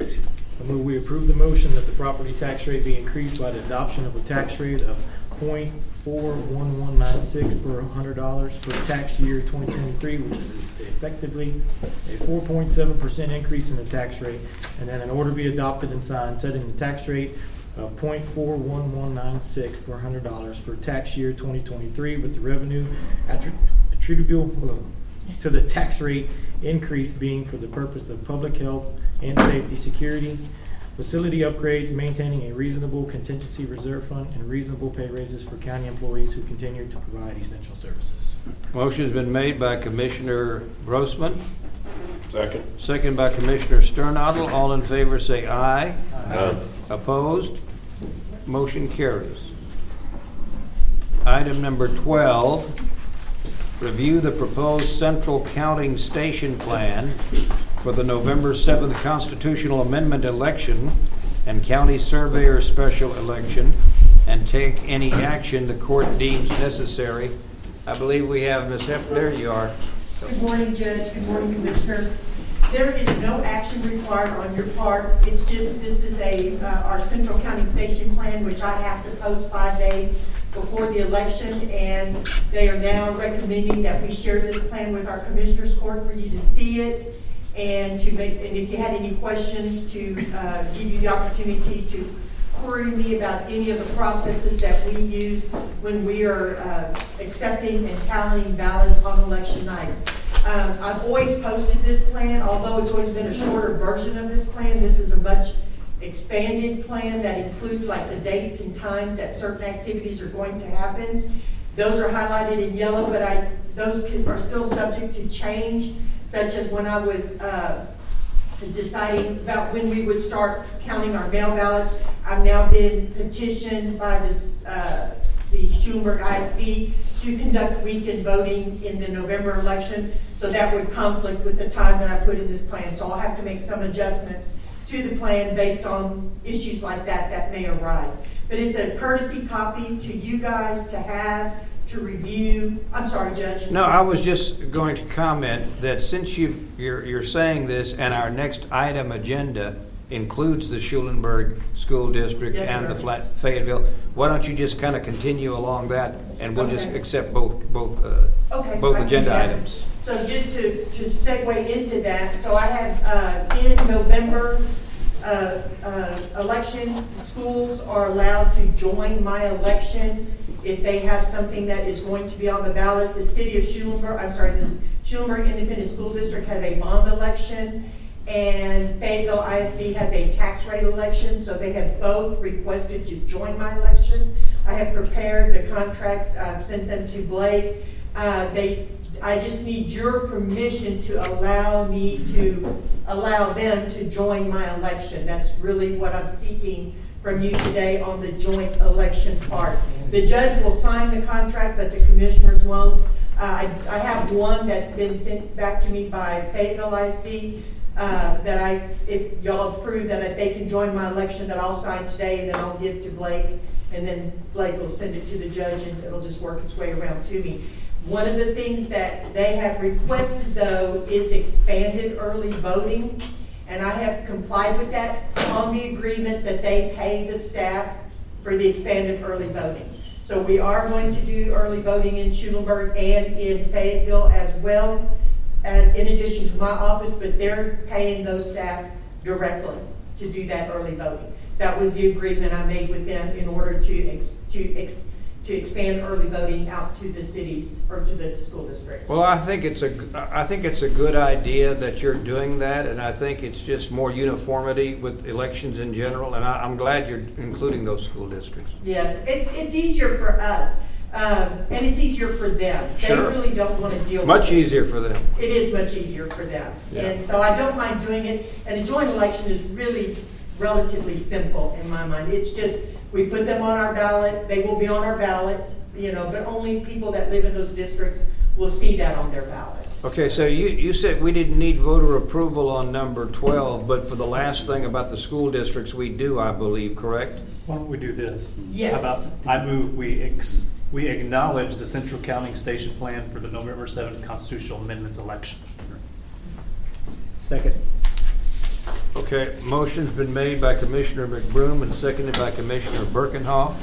I move we approve the motion that the property tax rate be increased by the adoption of a tax rate of point four one one nine six per hundred dollars for tax year twenty twenty-three, which is effectively a four point seven percent increase in the tax rate. And then an order be adopted and signed setting the tax rate of point four one one nine six per hundred dollars for tax year twenty twenty-three with the revenue attri- attributable uh, to the tax rate increase being for the purpose of public health and safety, security, facility upgrades, maintaining a reasonable contingency reserve fund, and reasonable pay raises for county employees who continue to provide essential services. Motion's been made by Commissioner Brosman, Second. second by Commissioner Sternadel. All in favor say aye. Opposed? Motion carries. Item number 12, review the proposed central counting station plan for the November 7th constitutional amendment election and county surveyor special election, and take any action the court deems necessary. I believe we have Ms. Hef, there you are. Good morning, Judge. Good morning, Commissioners. There is no action required on your part. It's just, this is a, uh, our central counting station plan, which I have to post five days before the election, and they are now recommending that we share this plan with our Commissioners Court for you to see it and to make, and if you had any questions, to uh, give you the opportunity to query me about any of the processes that we use when we are uh, accepting and tallying ballots on election night. Um, I've always posted this plan, although it's always been a shorter version of this plan. This is a much expanded plan that includes like the dates and times that certain activities are going to happen. Those are highlighted in yellow, but I, those can, are still subject to change, such as when I was, uh, deciding about when we would start counting our mail ballots. I've now been petitioned by this, uh, the Schulenburg ISD to conduct weekend voting in the November election. So that would conflict with the time that I put in this plan. So I'll have to make some adjustments to the plan based on issues like that that may arise. But it's a courtesy copy to you guys to have, to review. I'm sorry, Judge. No, I was just going to comment that since you've, you're, you're saying this and our next item agenda includes the Schulenburg School District Yes, and the sir. Flat- Fayetteville, why don't you just kind of continue along that and we'll just Okay. accept both, both, uh, Okay, both I can agenda do that. items. So just to, to segue into that, so I have, uh, in November, uh, uh, elections, schools are allowed to join my election if they have something that is going to be on the ballot. The city of Schulenburg, I'm sorry, the Schulenburg Independent School District has a bond election, and Fayetteville ISD has a tax rate election, so they have both requested to join my election. I have prepared the contracts, I've sent them to Blake. Uh, They, I just need your permission to allow me to, allow them to join my election. That's really what I'm seeking from you today on the joint election part. The judge will sign the contract, but the commissioners won't. Uh, I, I have one that's been sent back to me by Fayetteville ISD, uh, that I, if y'all approve that they can join my election, that I'll sign today, and then I'll give to Blake, and then Blake will send it to the judge, and it'll just work its way around to me. One of the things that they have requested, though, is expanded early voting, and I have complied with that on the agreement that they pay the staff for the expanded early voting. So we are going to do early voting in Schulenburg and in Fayetteville as well, and in addition to my office, but they're paying those staff directly to do that early voting. That was the agreement I made with them in order to ex, to ex, to expand early voting out to the cities or to the school districts. Well, I think it's a, I think it's a good idea that you're doing that, and I think it's just more uniformity with elections in general, and I, I'm glad you're including those school districts. Yes, it's, it's easier for us, um, and it's easier for them. They Sure. really don't want to deal with Much it. easier for them. It is much easier for them. Yeah. And so I don't mind doing it, and a joint election is really relatively simple in my mind. It's just, we put them on our ballot, they will be on our ballot, you know, but only people that live in those districts will see that on their ballot. Okay, so you, you said we didn't need voter approval on number 12, but for the last thing about the school districts, we do, I believe, correct? Why don't we do this? Yes. How about, I move we ex, we acknowledge the central counting station plan for the November seventh constitutional amendments election. Second. Okay, motion's been made by Commissioner McBroom and seconded by Commissioner Birkenhoff.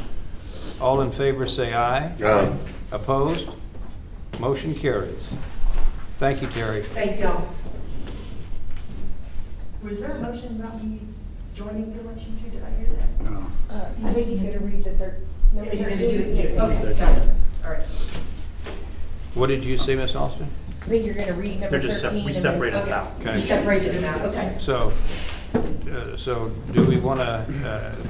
All in favor say aye. Aye. Opposed? Motion carries. Thank you, Terry. Thank y'all. Was there a motion about me joining the election too? Did I hear that? Uh, Uh, I think he's gonna read the third. number Is he gonna do it? Yes, Okay, yes. All right. What did you say, Miss Austin? I think you're gonna read number They're just, sep- thirteen. we and then- separated Okay. them out. Okay. You separated them out, okay. So, uh, so do we want to,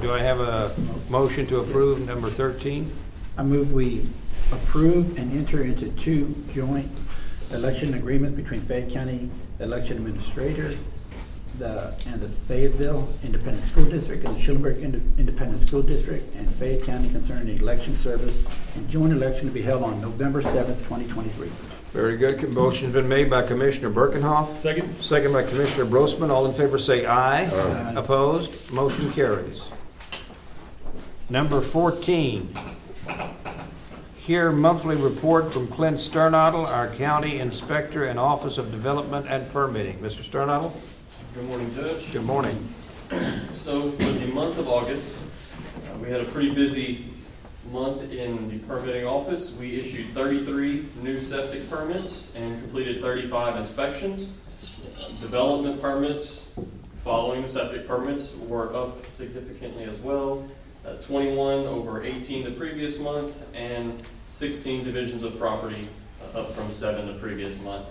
do I have a motion to approve number 13? I move we approve and enter into two joint election agreements between Fayette County Election Administrator the, and the Fayetteville Independent School District and the Schulenburg Inde- Independent School District and Fayette County concerning the election service and joint election to be held on November seventh, twenty twenty-three. Very good. Motion's been made by Commissioner Birkenhoff. Second? Second by Commissioner Brosman. All in favor say aye. Aye. Opposed? Motion carries. Number 14. Here, monthly report from Clint Sternadel, our County Inspector and Office of Development and Permitting. Mr. Sternadel? Good morning, Judge. Good morning. So for the month of August, uh, we had a pretty busy month in the permitting office. We issued 33 new septic permits and completed 35 inspections. Development permits, following the septic permits, were up significantly as well. Uh, 21 over 18 the previous month, and 16 divisions of property, uh, up from seven the previous month.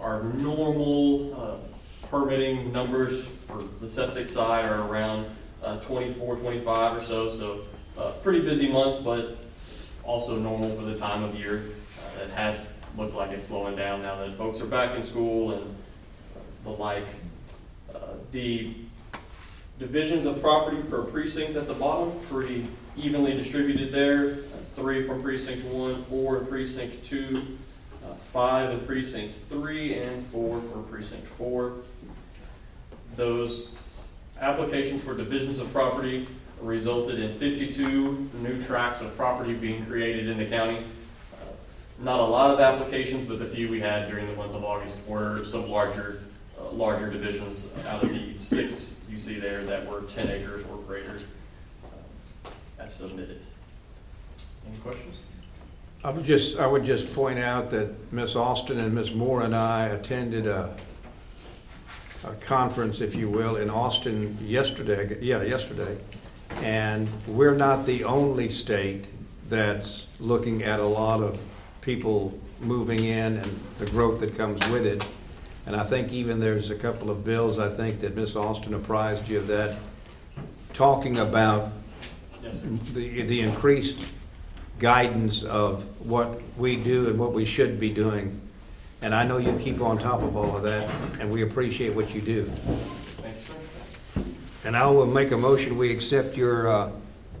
Our normal uh, permitting numbers for the septic side are around uh, 24, 25 or so, so uh, pretty busy month, but also normal for the time of year. Uh, It has looked like it's slowing down now that folks are back in school and the like. Uh, The divisions of property per precinct at the bottom, pretty evenly distributed there. Three from precinct one, four in precinct two, uh, five in precinct three, and four for precinct four. Those applications for divisions of property resulted in 52 new tracts of property being created in the county. Uh, Not a lot of applications, but the few we had during the month of August were some larger, uh, larger divisions out of the six you see there that were 10 acres or greater uh, as submitted. Any questions? I would just, I would just point out that Miss Austin and Miss Moore and I attended a, a conference, if you will, in Austin yesterday, yeah, yesterday. And we're not the only state that's looking at a lot of people moving in and the growth that comes with it. And I think even there's a couple of bills, I think that Miss Austin apprised you of that, talking about Yes, the, the increased guidance of what we do and what we should be doing. And I know you keep on top of all of that, and we appreciate what you do. Thank you, sir. And I will make a motion, we accept your uh,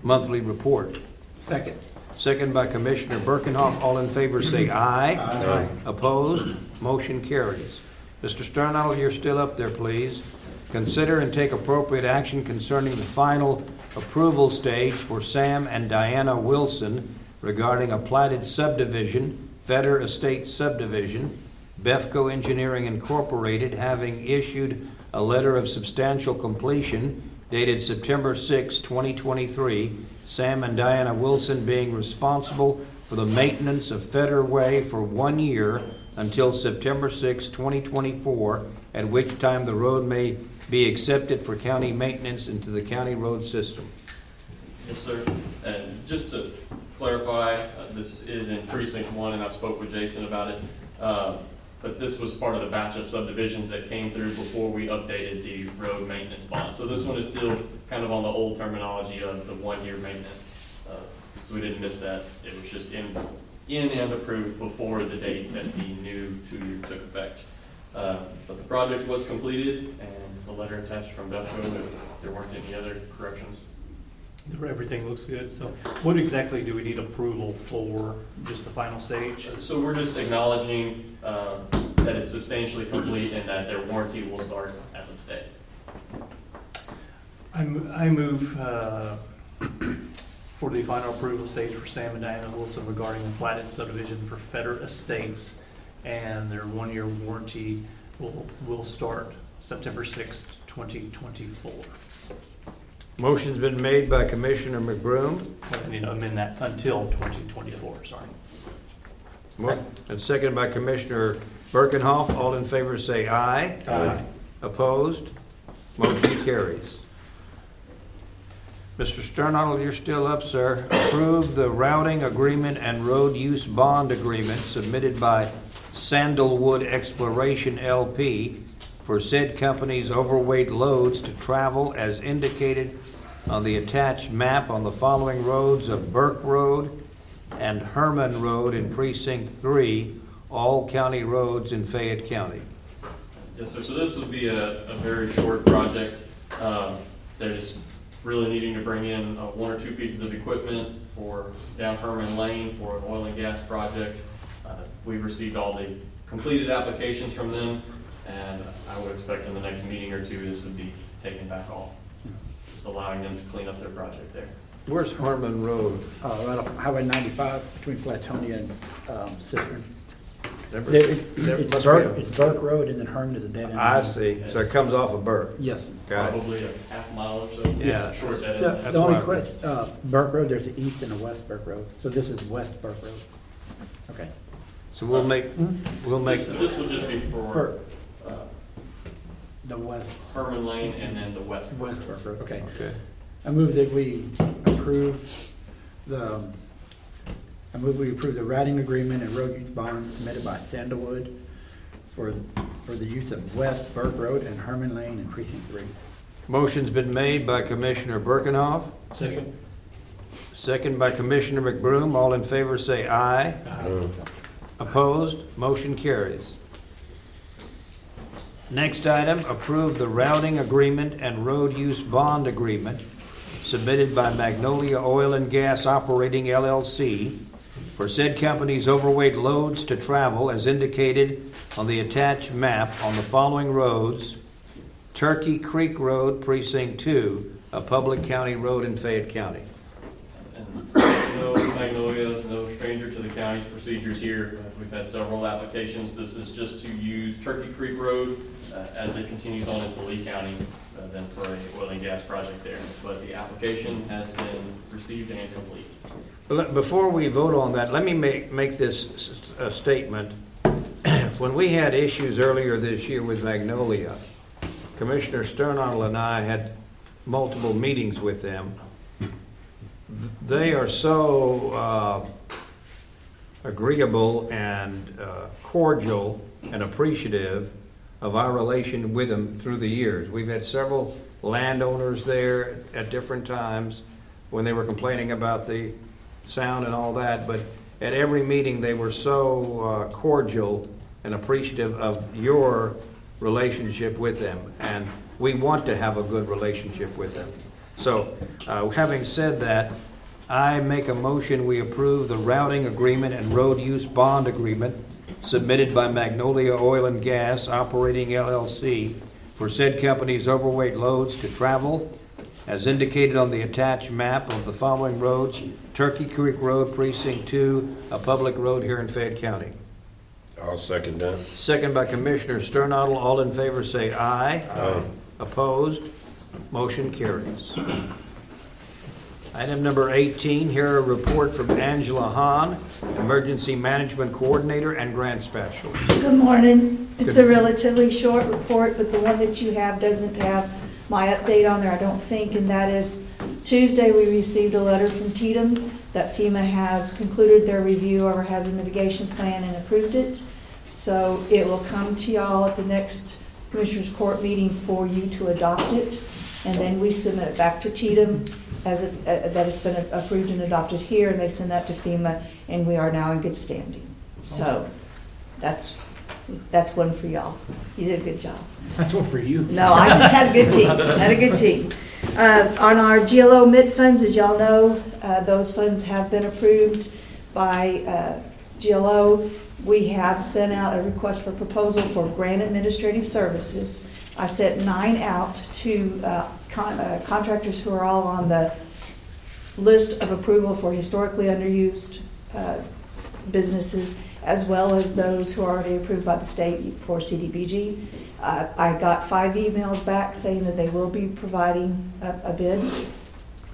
monthly report. Second. Second by Commissioner Birkenhoff. All in favor say aye. Aye. Opposed? Motion carries. Mr. Sternadel, you're still up there, please. Consider and take appropriate action concerning the final approval stage for Sam and Diana Wilson regarding a platted subdivision, Feder Estate subdivision, Befco Engineering Incorporated having issued a letter of substantial completion dated September 6, 2023, Sam and Diana Wilson being responsible for the maintenance of Federer Way for one year until September 6, 2024, at which time the road may be accepted for county maintenance into the county road system. Yes, sir. And just to clarify, uh, this is in precinct one, and I spoke with Jason about it. Uh, But this was part of the batch of subdivisions that came through before we updated the road maintenance bond. So this one is still kind of on the old terminology of the one-year maintenance. Uh, So we didn't miss that. It was just in, in and approved before the date that the new two-year took effect. Uh, But the project was completed, and the letter attached from Befco, there weren't any other corrections. Everything looks good, so what exactly do we need approval for, just the final stage? So we're just acknowledging uh, that it's substantially complete and that their warranty will start as of today. I mo- I move uh, for the final approval stage for Sam and Diana Wilson regarding the platted subdivision for Feder Estates, and their one-year warranty will, will start September sixth, twenty twenty-four. Motion's been made by Commissioner McBroom I need to amend that until twenty twenty-four, sorry. Mo- and seconded by Commissioner Birkenhoff. All in favor say aye. Aye. Opposed? Motion carries. Mr. Sternadel, you're still up, sir. Approve the routing agreement and road use bond agreement submitted by Sandalwood Exploration LP for said company's overweight loads to travel as indicated on the attached map on the following roads of Burke Road and Herman Road in Precinct Three, all county roads in Fayette County. Yes, sir. So this will be a, a very short project. Um, They're just really needing to bring in uh, one or two pieces of equipment for down Herman Lane for an oil and gas project. Uh, We've received all the completed applications from them, and I would expect in the next meeting or two, this would be taken back off. Just allowing them to clean up their project there. Where's Harmon Road? Uh, right off Highway ninety-five between Flatonia and, um, Cistern. Never- There- it- there It's must Burke, be a- it's Burke Road and then Herman is a dead end. I see, so it comes off of Burke. Yes. Got it. Probably a half mile or so. Yeah. Short dead So, end. That's the only why I- question, uh, Burke Road, there's an east and a west Burke Road, so this is west Burke Road. Okay. So we'll make, we'll make, This, this will just be for For- The west, Herman Lane and then the west. west Burke Road, okay. okay. I move that we approve the, I move we approve the routing agreement and road use bond submitted by Sandalwood for, for the use of West Burke Road and Herman Lane in precinct three. Motion's been made by Commissioner Birkenhoff, Second. second by Commissioner McBroom. All in favor say aye. Opposed? Motion carries. Next item, approve the routing agreement and road use bond agreement submitted by Magnolia Oil and Gas Operating LLC for said company's overweight loads to travel as indicated on the attached map on the following roads: Turkey Creek Road, Precinct Two, a public county road in Fayette County. And no Magnolia, no to the county's procedures here. Uh, We've had several applications. This is just to use Turkey Creek Road uh, as it continues on into Lee County, uh, then for a oil and gas project there. But the application has been received and complete. Before we vote on that, let me make, make this a statement. When we had issues earlier this year with Magnolia, Commissioner Sternadel and I had multiple meetings with them. They are so uh, agreeable and uh, cordial and appreciative of our relation with them through the years. We've had several landowners there at different times when they were complaining about the sound and all that, but at every meeting, they were so uh, cordial and appreciative of your relationship with them, and we want to have a good relationship with them. So, uh, having said that, I make a motion, we approve the routing agreement and road use bond agreement submitted by Magnolia Oil and Gas Operating LLC for said company's overweight loads to travel as indicated on the attached map of the following roads, Turkey Creek Road, Precinct Two, a public road here in Fayette County. I'll second that. Second by Commissioner Sternadel. All in favor say aye. Aye. Opposed? Motion carries. Item number 18, here a report from Angela Hahn, Emergency Management Coordinator and Grant Specialist. Good morning. It's a relatively short report, but the one that you have doesn't have my update on there, I don't think, and that is Tuesday, we received a letter from TDEM that FEMA has concluded their review of our hazard mitigation plan and approved it. So it will come to y'all at the next Commissioners Court meeting for you to adopt it. And then we submit it back to TDEM as it's, uh, that it's been approved and adopted here, and they send that to FEMA, and we are now in good standing. So that's, that's one for y'all. You did a good job. That's one for you. No, I just had a good team, had a good team. Uh, On our GLO mid funds, as y'all know, uh, those funds have been approved by uh, GLO. We have sent out a request for proposal for grant administrative services. I sent nine out to uh, con- uh, contractors who are all on the list of approval for historically underused uh, businesses, as well as those who are already approved by the state for CDBG. Uh, I got five emails back saying that they will be providing a, a bid.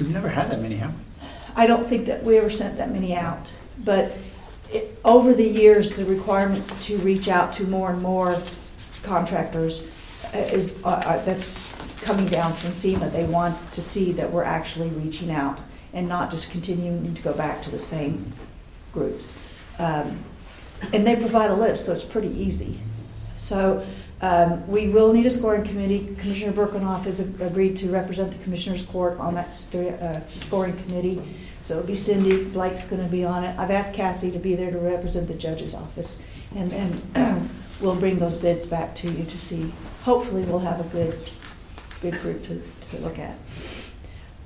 We've never had that many, have we? I don't think that we ever sent that many out, but it, over the years, the requirements to reach out to more and more contractors uh, is uh, uh, that's coming down from FEMA. They want to see that we're actually reaching out and not just continuing to go back to the same groups. Um, and they provide a list, so it's pretty easy. So um, we will need a scoring committee. Commissioner Birkenhoff has agreed to represent the Commissioners Court on that st- uh, scoring committee. So it'll be Cindy, Blake's going to be on it. I've asked Cassie to be there to represent the judge's office. And then we'll bring those bids back to you to see. Hopefully, we'll have a good, good group to, to look at.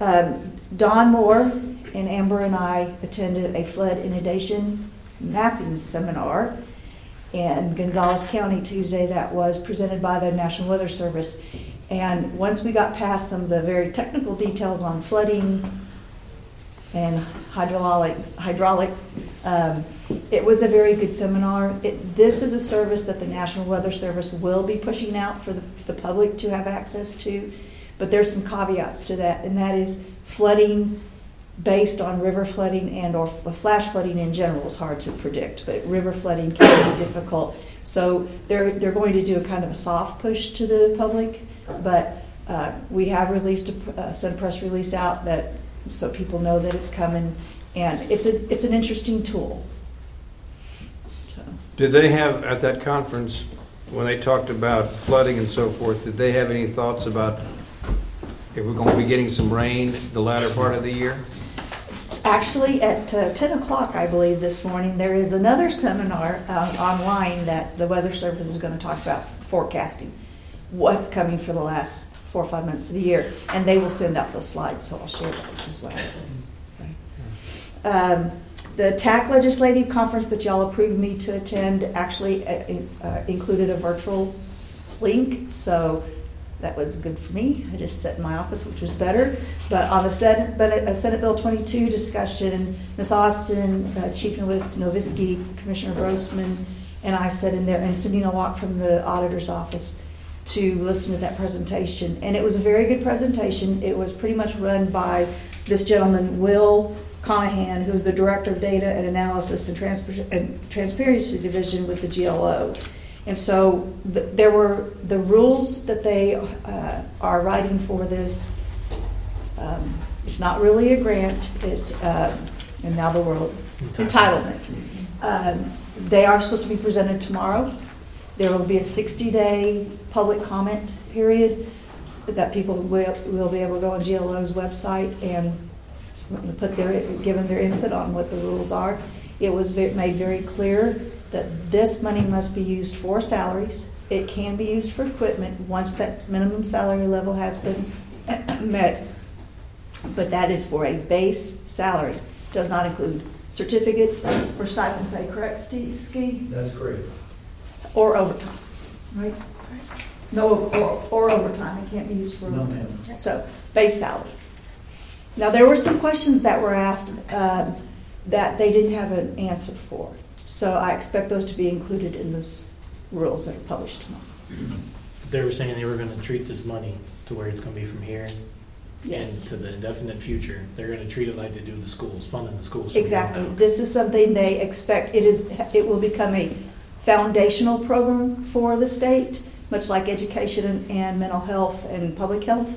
Um, Don Moore and Amber and I attended a flood inundation mapping seminar in Gonzales County Tuesday that was presented by the National Weather Service. And once we got past some of the very technical details on flooding and hydraulics, hydraulics, um, it was a very good seminar. It, this is a service that the National Weather Service will be pushing out for the, the public to have access to. But there's some caveats to that, and that is flooding based on river flooding and or flash flooding in general is hard to predict, but river flooding can be difficult. So they're they're going to do a kind of a soft push to the public, but uh, we have released a uh, sent a press release out that so people know that it's coming, and it's a it's an interesting tool. So. Did they have, at that conference, when they talked about flooding and so forth, did they have any thoughts about if we're going to be getting some rain the latter part of the year? Actually, at uh, 10 o'clock, I believe, this morning, there is another seminar uh, online that the Weather Service is going to talk about forecasting what's coming for the last four or five months of the year. And they will send out those slides, so I'll share those as well. Um, the TAC Legislative Conference that y'all approved me to attend actually uh, uh, included a virtual link, so that was good for me. I just sat in my office, which was better. But on the Senate, but uh, Senate Bill 22 discussion, Ms. Austin, uh, Chief Novis- Noviski, Commissioner Brosman, and I sat in there, and Cindy Nowak from the auditor's office to listen to that presentation. And it was a very good presentation. It was pretty much run by this gentleman, Will Conahan, who's the Director of Data and Analysis and, Transpar- and Transparency Division with the GLO. And so th- there were the rules that they uh, are writing for this. Um, it's not really a grant. It's uh, and now the world entitlement. Um, they are supposed to be presented tomorrow. There will be a 60-day public comment period that people will, will be able to go on GLO's website and put their give them their input on what the rules are. It was ve- made very clear that this money must be used for salaries. It can be used for equipment once that minimum salary level has been met, but that is for a base salary. Does not include certificate or stipend pay, correct, Steve? Ski? That's correct. Or overtime, right? No, or, or overtime, it can't be used for. No, ma'am. So, base salary. Now, there were some questions that were asked um, that they didn't have an answer for. So I expect those to be included in those rules that are published tomorrow. They were saying they were gonna treat this money to where it's gonna be from here Yes. into the indefinite future, they're gonna treat it like they do the schools, funding the schools. Exactly. This is something they expect, it is, it will become a foundational program for the state, much like education and- and mental health and public health.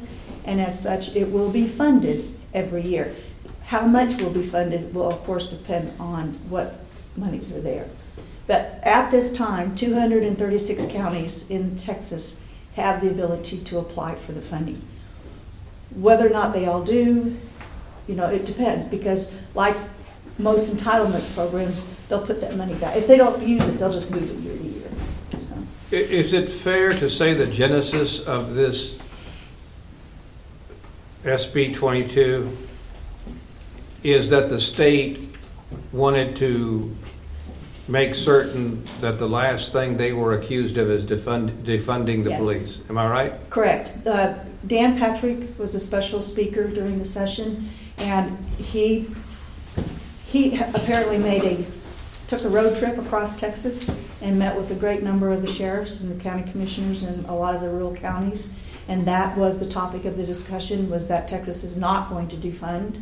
And as such, it will be funded every year. How much will be funded will of course depend on what monies are there. But at this time, 236 counties in Texas have the ability to apply for the funding. Whether or not they all do, you know, it depends, because like most entitlement programs, they'll put that money back. If they don't use it, they'll just move it year to year. I- Is it fair to say the genesis of this SB 22 is that the state wanted to make certain that the last thing they were accused of is defund, defunding the Yes. police? Am I right? Correct. Uh, Dan Patrick was a special speaker during the session, and he, he apparently made a, took a road trip across Texas and met with a great number of the sheriffs and the county commissioners in a lot of the rural counties. And that was the topic of the discussion, was that Texas is not going to defund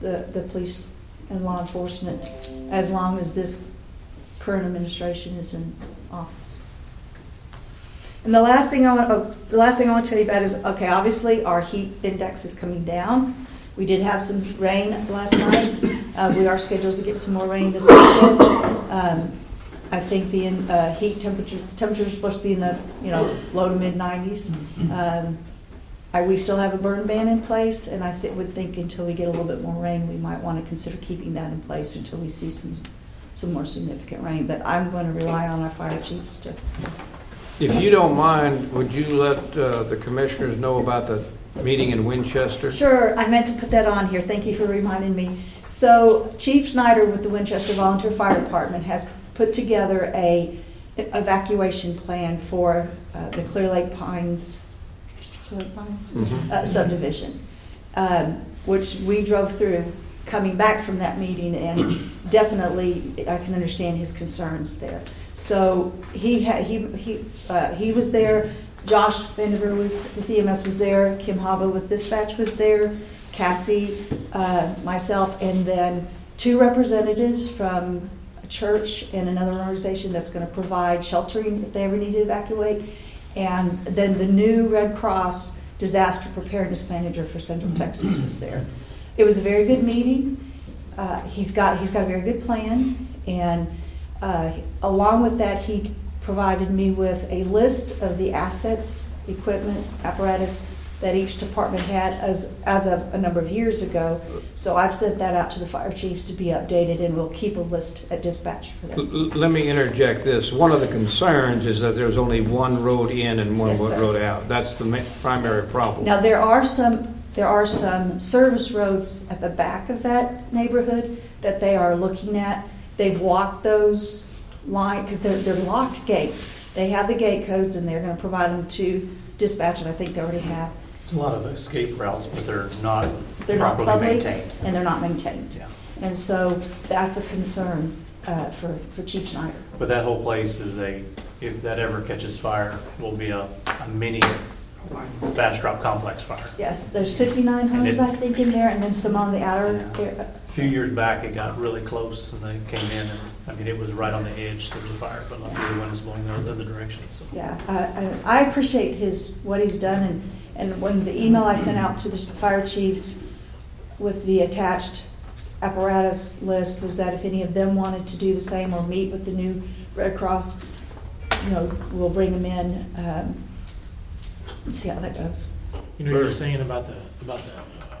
the, the police and law enforcement as long as this current administration is in office. And the last thing I want, oh, the last thing I want to tell you about is, okay, obviously our heat index is coming down. We did have some rain last night. Uh, we are scheduled to get some more rain this weekend. Um, I think the uh, heat temperature temperature is supposed to be in the you know low to mid 90s. Um, I, we still have a burn ban in place, and I th- would think until we get a little bit more rain, we might want to consider keeping that in place until we see some some more significant rain. But I'm going to rely on our fire chiefs to If you don't mind, would you let uh, the commissioners know about the meeting in Winchester? Sure, I meant to put that on here. Thank you for reminding me. So Chief Snyder with the Winchester Volunteer Fire Department has put together a evacuation plan for uh, the Clear Lake Pines, Clear Lake Pines? Mhm. Uh, subdivision, um, which we drove through coming back from that meeting, and definitely I can understand his concerns there. So he had, he, he, uh, he was there, Josh Vandiver was, with EMS was there, Kim Hava with dispatch was there, Cassie, uh, myself, and then two representatives from church and another organization that's gonna provide sheltering if they ever need to evacuate. And then the new Red Cross disaster preparedness manager for Central Texas was there. It was a very good meeting. Uh, he's got he's got a very good plan, and uh, along with that, he provided me with a list of the assets, equipment, apparatus that each department had as as of a number of years ago. So I've sent that out to the fire chiefs to be updated, and we'll keep a list at dispatch for L- them. Let me interject this. One of the concerns is that there's only one road in and one Yes, sir. road out. That's the ma- primary problem. Now, there are some, there are some service roads at the back of that neighborhood that they are looking at. They've walked those line, because they're, they're locked gates. They have the gate codes and they're gonna provide them to dispatch, and I think they already have. It's a lot of escape routes, but they're not They're not properly public maintained. and they're not maintained. Yeah. And so that's a concern, uh, for, for Chief Snyder. But that whole place is a, if that ever catches fire, will be a, a mini Bastrop complex fire. Yes, there's fifty-nine And homes, I it's- think, in there, and then some on the outer, area. A few years back, it got really close and they came in and, I mean, it was right on the edge, there was a fire, but luckily the wind was blowing the other direction, so. Yeah, I, I I appreciate his, what he's done, and, and when the email I sent out to the fire chiefs with the attached apparatus list was that if any of them wanted to do the same or meet with the new Red Cross, you know, we'll bring them in, um, and see how that goes. You know, you were saying about the, about the uh,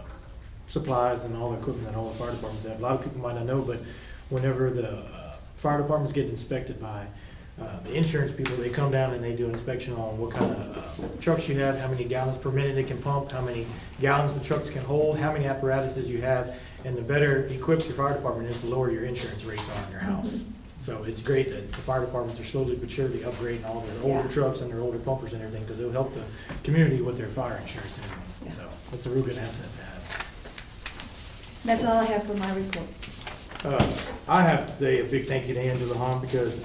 supplies and all the equipment that all the fire departments have. A lot of people might not know, but whenever the uh, fire departments get inspected by uh, the insurance people, they come down and they do an inspection on what kind of uh, trucks you have, how many gallons per minute they can pump, how many gallons the trucks can hold, how many apparatuses you have. And the better equipped your fire department is, the lower your insurance rates are on your house. So it's great that the fire departments are slowly but surely upgrading all their older Yeah. trucks and their older pumpers and everything, because it'll help the community with their fire insurance and everything. So it's a real good asset to have. That's all I have for my report. Uh, I have to say a big thank you to Angela Hahn because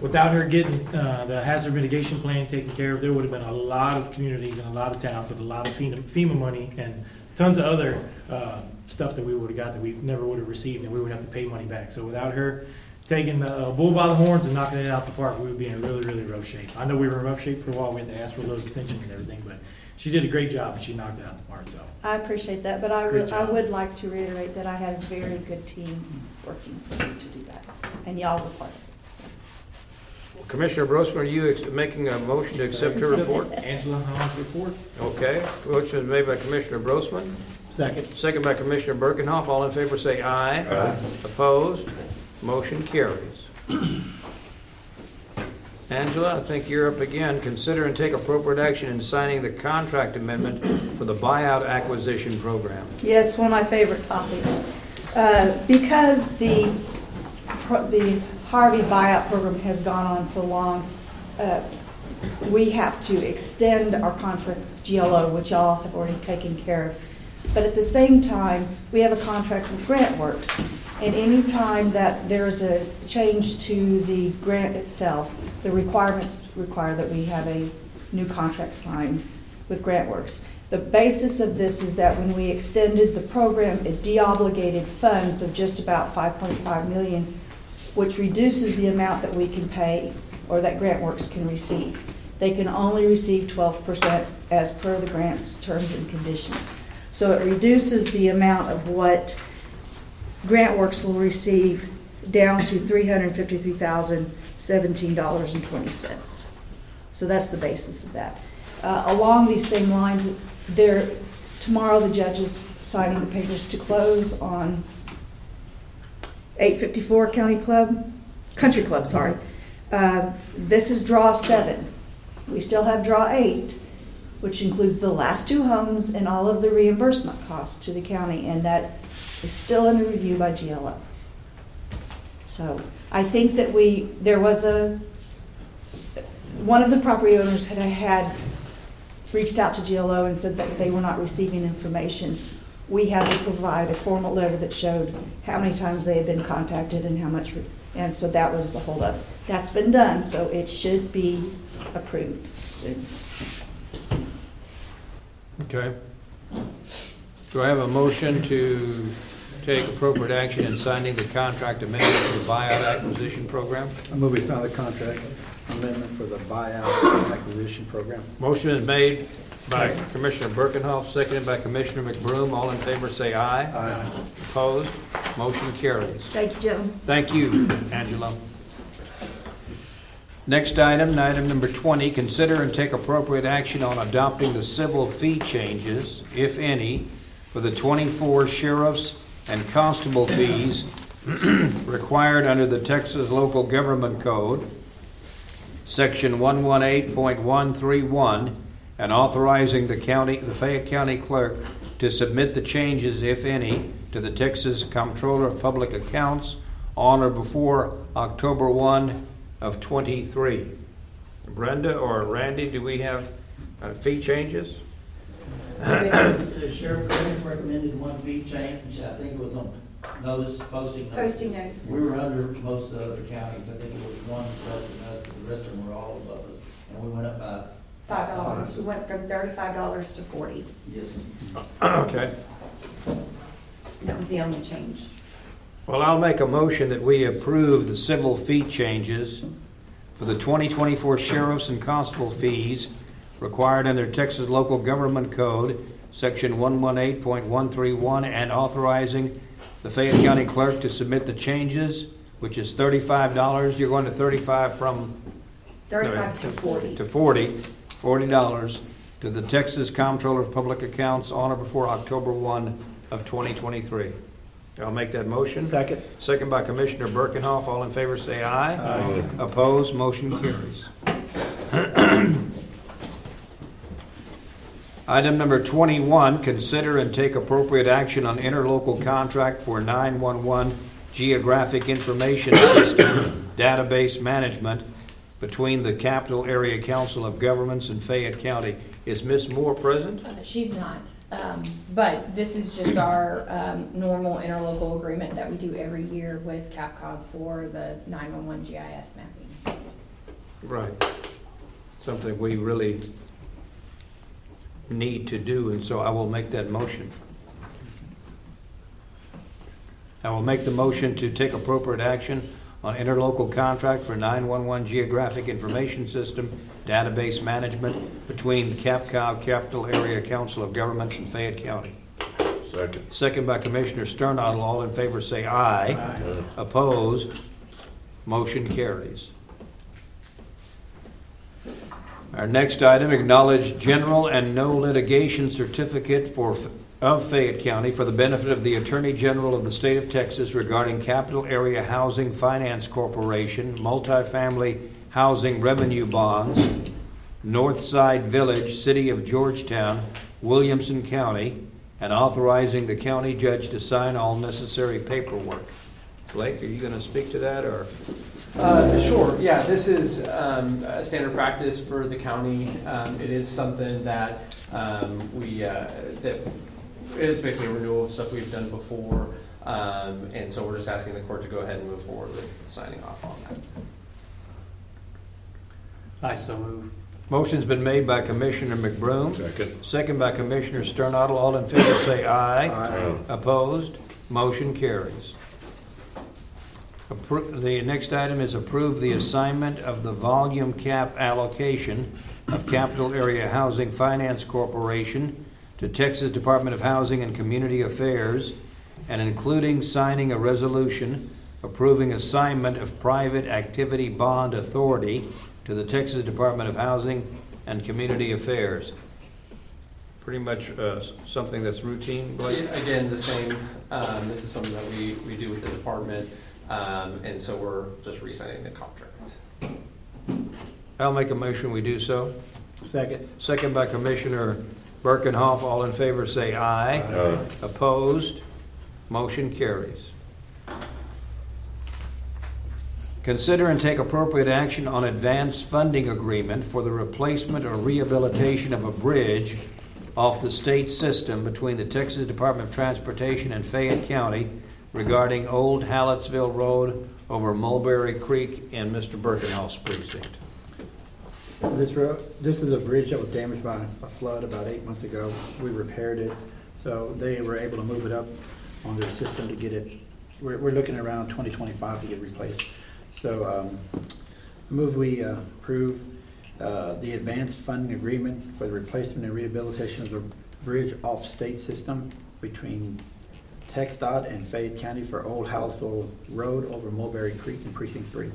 without her getting uh, the hazard mitigation plan taken care of, there would have been a lot of communities and a lot of towns with a lot of FEMA, FEMA money and tons of other uh, stuff that we would have got that we never would have received, and we would have to pay money back. So without her taking the uh, bull by the horns and knocking it out the park, we would be in really, really rough shape. I know we were in rough shape for a while. We had to ask for a little extension and everything, but she did a great job and she knocked it out the park. So I appreciate that, but I, would- I would like to reiterate that I had a very good team working to do that, and y'all were part of it. So. Commissioner Brosman, are you ex- making a motion to accept her report? Angela Hall's report. Okay, motion is made by Commissioner Brosman, Second. second by Commissioner Birkenhoff. All in favor say aye. Aye. Opposed? Motion carries. Angela, I think you're up again. Consider and take appropriate action in signing the contract amendment for the buyout acquisition program. Yes, one of my favorite topics. Uh, Because the, pro- the Harvey buyout program has gone on so long, uh, we have to extend our contract with GLO, which y'all have already taken care of. But at the same time, we have a contract with GrantWorks. And any time that there's a change to the grant itself, the requirements require that we have a new contract signed with GrantWorks. The basis of this is that when we extended the program, it deobligated funds of just about 5.5 million, which reduces the amount that we can pay or that GrantWorks can receive. They can only receive 12% as per the grant's terms and conditions. So it reduces the amount of what GrantWorks will receive down to $353,017.20. So that's the basis of that. Uh, along these same lines, there, tomorrow the judge is signing the papers to close on 854 County Club, Country Club, sorry. Uh, this is draw seven. We still have draw eight, which includes the last two homes and all of the reimbursement costs to the county, and that is still under review by GLO. So I think that we, there was a, one of the property owners had had reached out to GLO and said that they were not receiving information. We had to provide a formal letter that showed how many times they had been contacted and how much, re- and so that was the holdup. That's been done, so it should be approved soon. Okay. Do I have a motion to take appropriate action in signing the contract amendment for the buyout acquisition program? I move we sign the contract amendment for the buyout acquisition program. Motion is made by Commissioner Birkenhoff, seconded by Commissioner McBroom. All in favor say aye. Aye. Opposed? Motion carries. Thank you, gentlemen. Thank you, Angela. Next item, item number 20, consider and take appropriate action on adopting the civil fee changes, if any, for the 24 sheriffs and constable fees required under the Texas Local Government Code, Section 118.131, and authorizing the county, the Fayette County Clerk to submit the changes, if any, to the Texas Comptroller of Public Accounts on or before October 1 of '23. Brenda or Randy, do we have uh, fee changes? I think the Sheriff Grant recommended one fee change, I think it was on notice, posting notices. Posting notices. We were under most of the other counties, I think it was one less than us, but the rest of them were all above us, and we went up by. Five dollars, we went from thirty-five dollars to forty. Yes. Okay. That was the only change. Well, I'll make a motion that we approve the civil fee changes for the 2024 sheriffs and constable fees required under Texas Local Government Code, Section 118.131, and authorizing the Fayette County Clerk to submit the changes, which is $35. You're going to 35 from? Thirty-five to forty. To 40, $40 to the Texas Comptroller of Public Accounts on or before October 1 of 2023. I'll make that motion. Second. Second by Commissioner Birkenhoff. All in favor, say aye. Aye. Opposed, motion carries. Item number 21, consider and take appropriate action on interlocal contract for 911 geographic information system database management between the Capital Area Council of Governments and Fayette County. Is Ms. Moore present? Uh, She's not, um, but this is just our um, normal interlocal agreement that we do every year with CAPCOG for the 911 GIS mapping. Right. Something we really need to do, and so I will make that motion. I will make the motion to take appropriate action on interlocal contract for 911 Geographic Information System database management between the CAPCOG Capital Area Council of Governments and Fayette County. Second. Second by Commissioner Sternadel. All in favor say aye. Aye. Opposed? Motion carries. Our next item, acknowledge general and no litigation certificate for, of Fayette County for the benefit of the Attorney General of the State of Texas regarding Capital Area Housing Finance Corporation, multifamily housing revenue bonds, North Side Village, City of Georgetown, Williamson County, and authorizing the county judge to sign all necessary paperwork. Blake, are you going to speak to that, or? Uh, sure. Yeah, this is um, a standard practice for the county. Um, it is something that um, we uh, that it's basically a renewal of stuff we've done before, um, and so we're just asking the court to go ahead and move forward with signing off on that. I so move. Motion's been made by Commissioner McBroom. Second. Second by Commissioner Sternadel. All in favor say aye. Aye. Opposed? Motion carries. Appro- The next item is approve the assignment of the volume cap allocation of Capital Area Housing Finance Corporation to Texas Department of Housing and Community Affairs and including signing a resolution approving assignment of private activity bond authority to the Texas Department of Housing and Community Affairs. Pretty much uh, something that's routine, Blake? Yeah, Again, the same. Um, this is something that we, we do with the department, um, and so we're just re-signing the contract. I'll make a motion, we do so. Second. Second by Commissioner Birkenhoff. All in favor say aye. Aye. Opposed? Motion carries. Consider and take appropriate action on advance funding agreement for the replacement or rehabilitation of a bridge off the state system between the Texas Department of Transportation and Fayette County regarding Old Hallettsville Road over Mulberry Creek in Mr. Birkenhoff's precinct. This road, this is a bridge that was damaged by a flood about eight months ago. We repaired it, so they were able to move it up on their system to get it, we're, we're looking around twenty twenty-five to get replaced. So, um, move we uh, approve, uh, the advanced funding agreement for the replacement and rehabilitation of the bridge off state system between TxDOT and Fayette County for Old Hallettsville Road over Mulberry Creek in precinct three.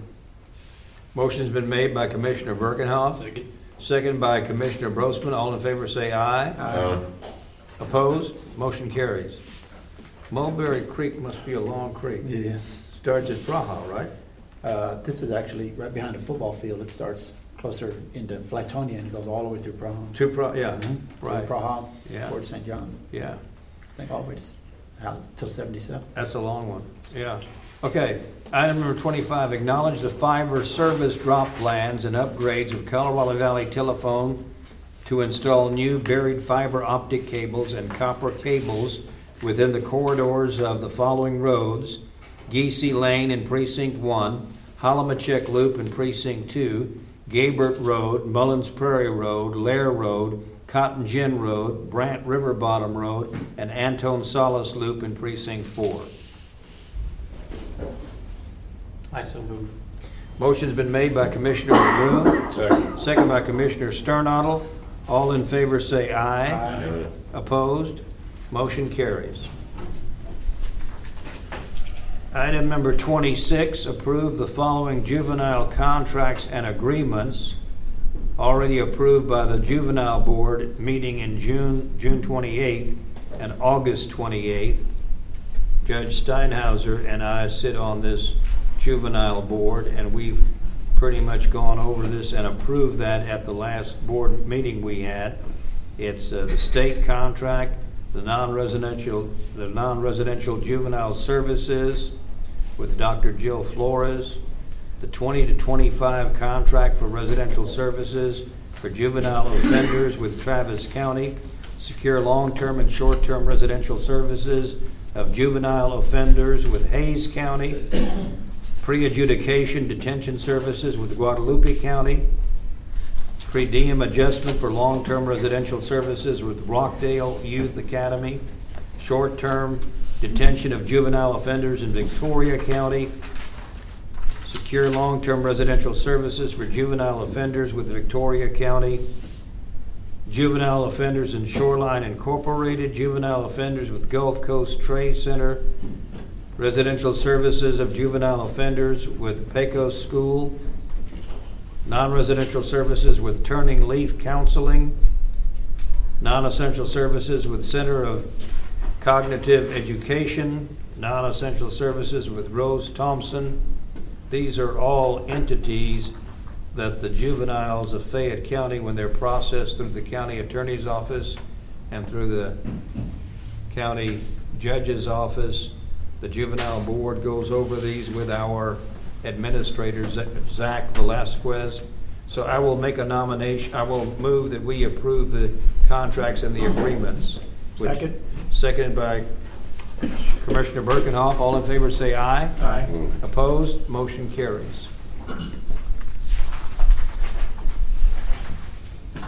Motion's been made by Commissioner Birkenhoff. Second. Second by Commissioner Brosman. All in favor say aye. Aye. Opposed? Motion carries. Mulberry Creek must be a long creek. It is. Starts at Praha, right? Uh, This is actually right behind the football field. It starts closer into Flatonia and goes all the way through Praha. To Praha, yeah, Mhm. right. Praha, Yeah. towards St. John. Yeah, I think all the way to, s- Hallettsville seventy-seven. that's a long one, yeah. Okay, item number twenty-five, acknowledge the fiber service drop plans and upgrades of Colorado Valley Telephone to install new buried fiber optic cables and copper cables within the corridors of the following roads: Geesey Lane in Precinct One, Holomachek Loop in Precinct Two, Gabert Road, Mullins Prairie Road, Lair Road, Cotton Gin Road, Brant River Bottom Road, and Anton Salas Loop in Precinct Four. I so move. Motion's been made by Commissioner McBroom, Second. second by Commissioner Sternadel. All in favor say aye. Aye. Opposed? Motion carries. Item number 26, approve the following juvenile contracts and agreements already approved by the Juvenile Board meeting in June, June 28th and August 28th. Judge Steinhauser and I sit on this juvenile board, and we've pretty much gone over this and approved that at the last board meeting we had. It's uh, the state contract, the non-residential, the non-residential juvenile services with Dr. Jill Flores, the 20 to 25 contract for residential services for juvenile offenders with Travis County, secure long-term and short-term residential services of juvenile offenders with Hays County, pre-adjudication detention services with Guadalupe County, per diem adjustment for long-term residential services with Rockdale Youth Academy, short-term detention of juvenile offenders in Victoria County, secure long-term residential services for juvenile offenders with Victoria County, juvenile offenders in Shoreline Incorporated, juvenile offenders with Gulf Coast Trade Center, residential services of juvenile offenders with Pecos School, non-residential services with Turning Leaf Counseling, non-essential services with Center of Cognitive Education, non-essential services with Rose Thompson. These are all entities that the juveniles of Fayette County, when they're processed through the county attorney's office and through the county judge's office, the juvenile board goes over these with our administrator, Zach Velasquez. So I will make a nomination, I will move that we approve the contracts and the agreements. which- Second. Seconded by Commissioner Birkenhoff. All in favor, say aye. Aye. Opposed? Motion carries.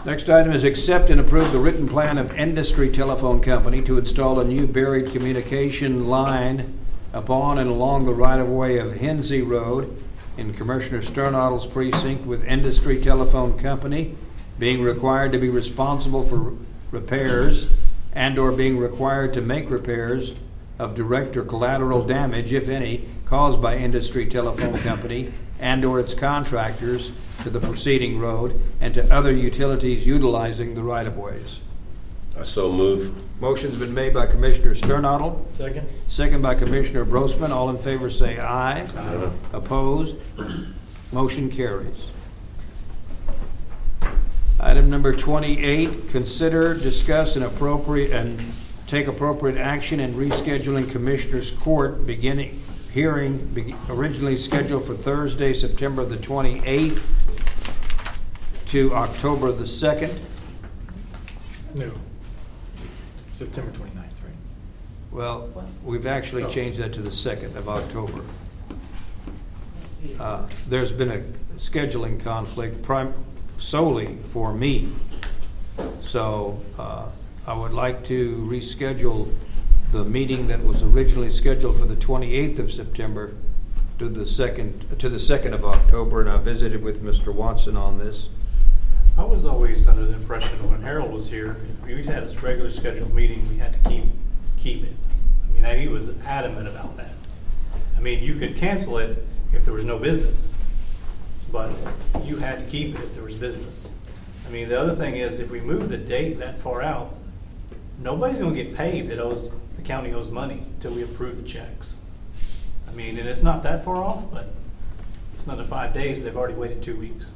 Next item is accept and approve the written plan of Industry Telephone Company to install a new buried communication line upon and along the right-of-way of Hensy Road in Commissioner Sternadel's precinct with Industry Telephone Company being required to be responsible for repairs and/or being required to make repairs of direct or collateral damage, if any, caused by Industry Telephone Company and/or its contractors to the preceding road and to other utilities utilizing the right-of-ways. I so move. Motion's been made by Commissioner Sternadel, Second? second by Commissioner Brosman. All in favor say aye. Aye. Opposed? Motion carries. Item number 28, consider, discuss, and appropriate, and take appropriate action in rescheduling Commissioners Court beginning, hearing be- originally scheduled for Thursday, September the 28th to October the 2nd. No. September 29th, right? Well, we've actually changed that to the 2nd of October. Uh, There's been a scheduling conflict prim- solely for me. So uh, I would like to reschedule the meeting that was originally scheduled for the 28th of September to the 2nd, to the 2nd of October, and I visited with Mr. Watson on this. I was always under the impression when Harold was here, we had this regular scheduled meeting, we had to keep, keep it. I mean, he was adamant about that. I mean, you could cancel it if there was no business, but you had to keep it if there was business. I mean, the other thing is, if we move the date that far out, nobody's gonna get paid that owes, the county owes money until we approve the checks. I mean, and it's not that far off, but it's another five days, they've already waited two weeks.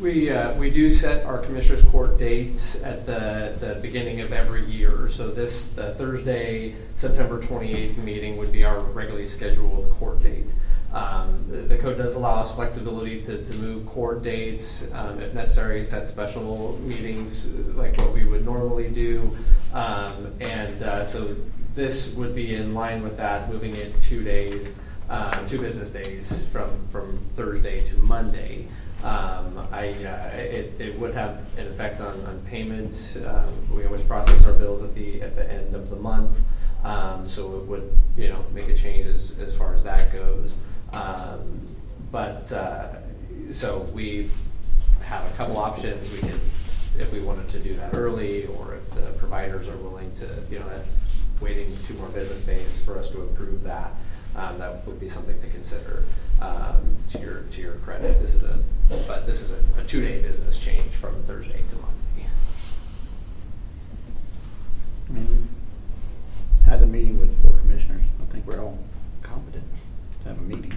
We, uh, we do set our Commissioners Court dates at the, the beginning of every year. So this, Thursday, September 28th meeting would be our regularly scheduled court date. Um, the- The code does allow us flexibility to, to move court dates, um, if necessary, set special meetings uh, like what we would normally do. Um, And uh, so this would be in line with that, moving it two days, uh, two business days from, from Thursday to Monday. Um, I, uh, it, it would have an effect on, on payment. Um, we always process our bills at the, at the end of the month. Um, so it would, you know, make a change as, as far as that goes. Um, but, uh, so we have a couple options. We can, if we wanted to do that early, or if the providers are willing to, you know, that waiting two more business days for us to approve that, um, that would be something to consider. Um, to your, to your credit, this is a, but this is a, a two-day business change from Thursday to Monday. I mean, we've had the meeting with four commissioners. I think we're all competent to have a meeting.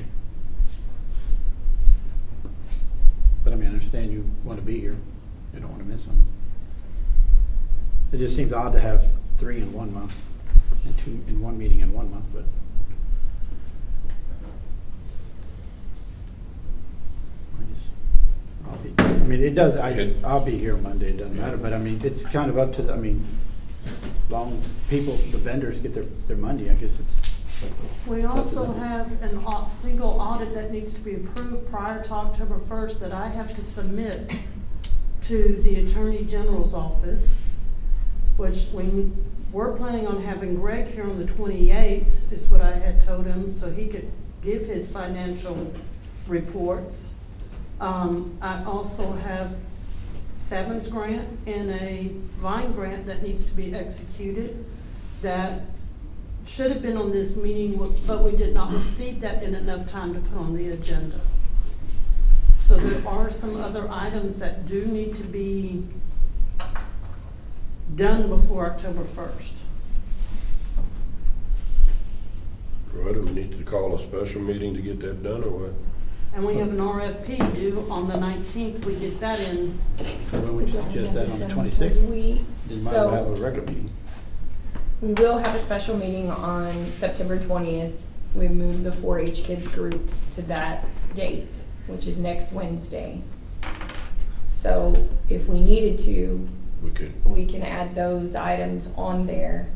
But I mean, I understand you want to be here. You don't want to miss them. It just seems odd to have three in one month and two in one meeting in one month, but. I just- I'll be- I mean, it does, I, I'll be here Monday, it doesn't matter, but I mean, it's kind of up to, the I mean, long, people, the vendors get their, their money, I guess it's. We also have an au- single audit that needs to be approved prior to October first that I have to submit to the Attorney General's office, which we, we're planning on having Greg here on the twenty-eighth, is what I had told him, so he could give his financial reports. Um, I also have Savins grant and a Vine grant that needs to be executed that should have been on this meeting, but we did not receive that in enough time to put on the agenda. So there are some other items that do need to be done before October first. Well, do we need to call a special meeting to get that done, or what? And we have an RFP due on the nineteenth, we get that in. So when would you suggest that on the twenty-sixth? We, Then might as have a so, regular meeting. we will have a special meeting on September twentieth. We moved the four H kids group to that date, which is next Wednesday. So if we needed to, We could, we can add those items on there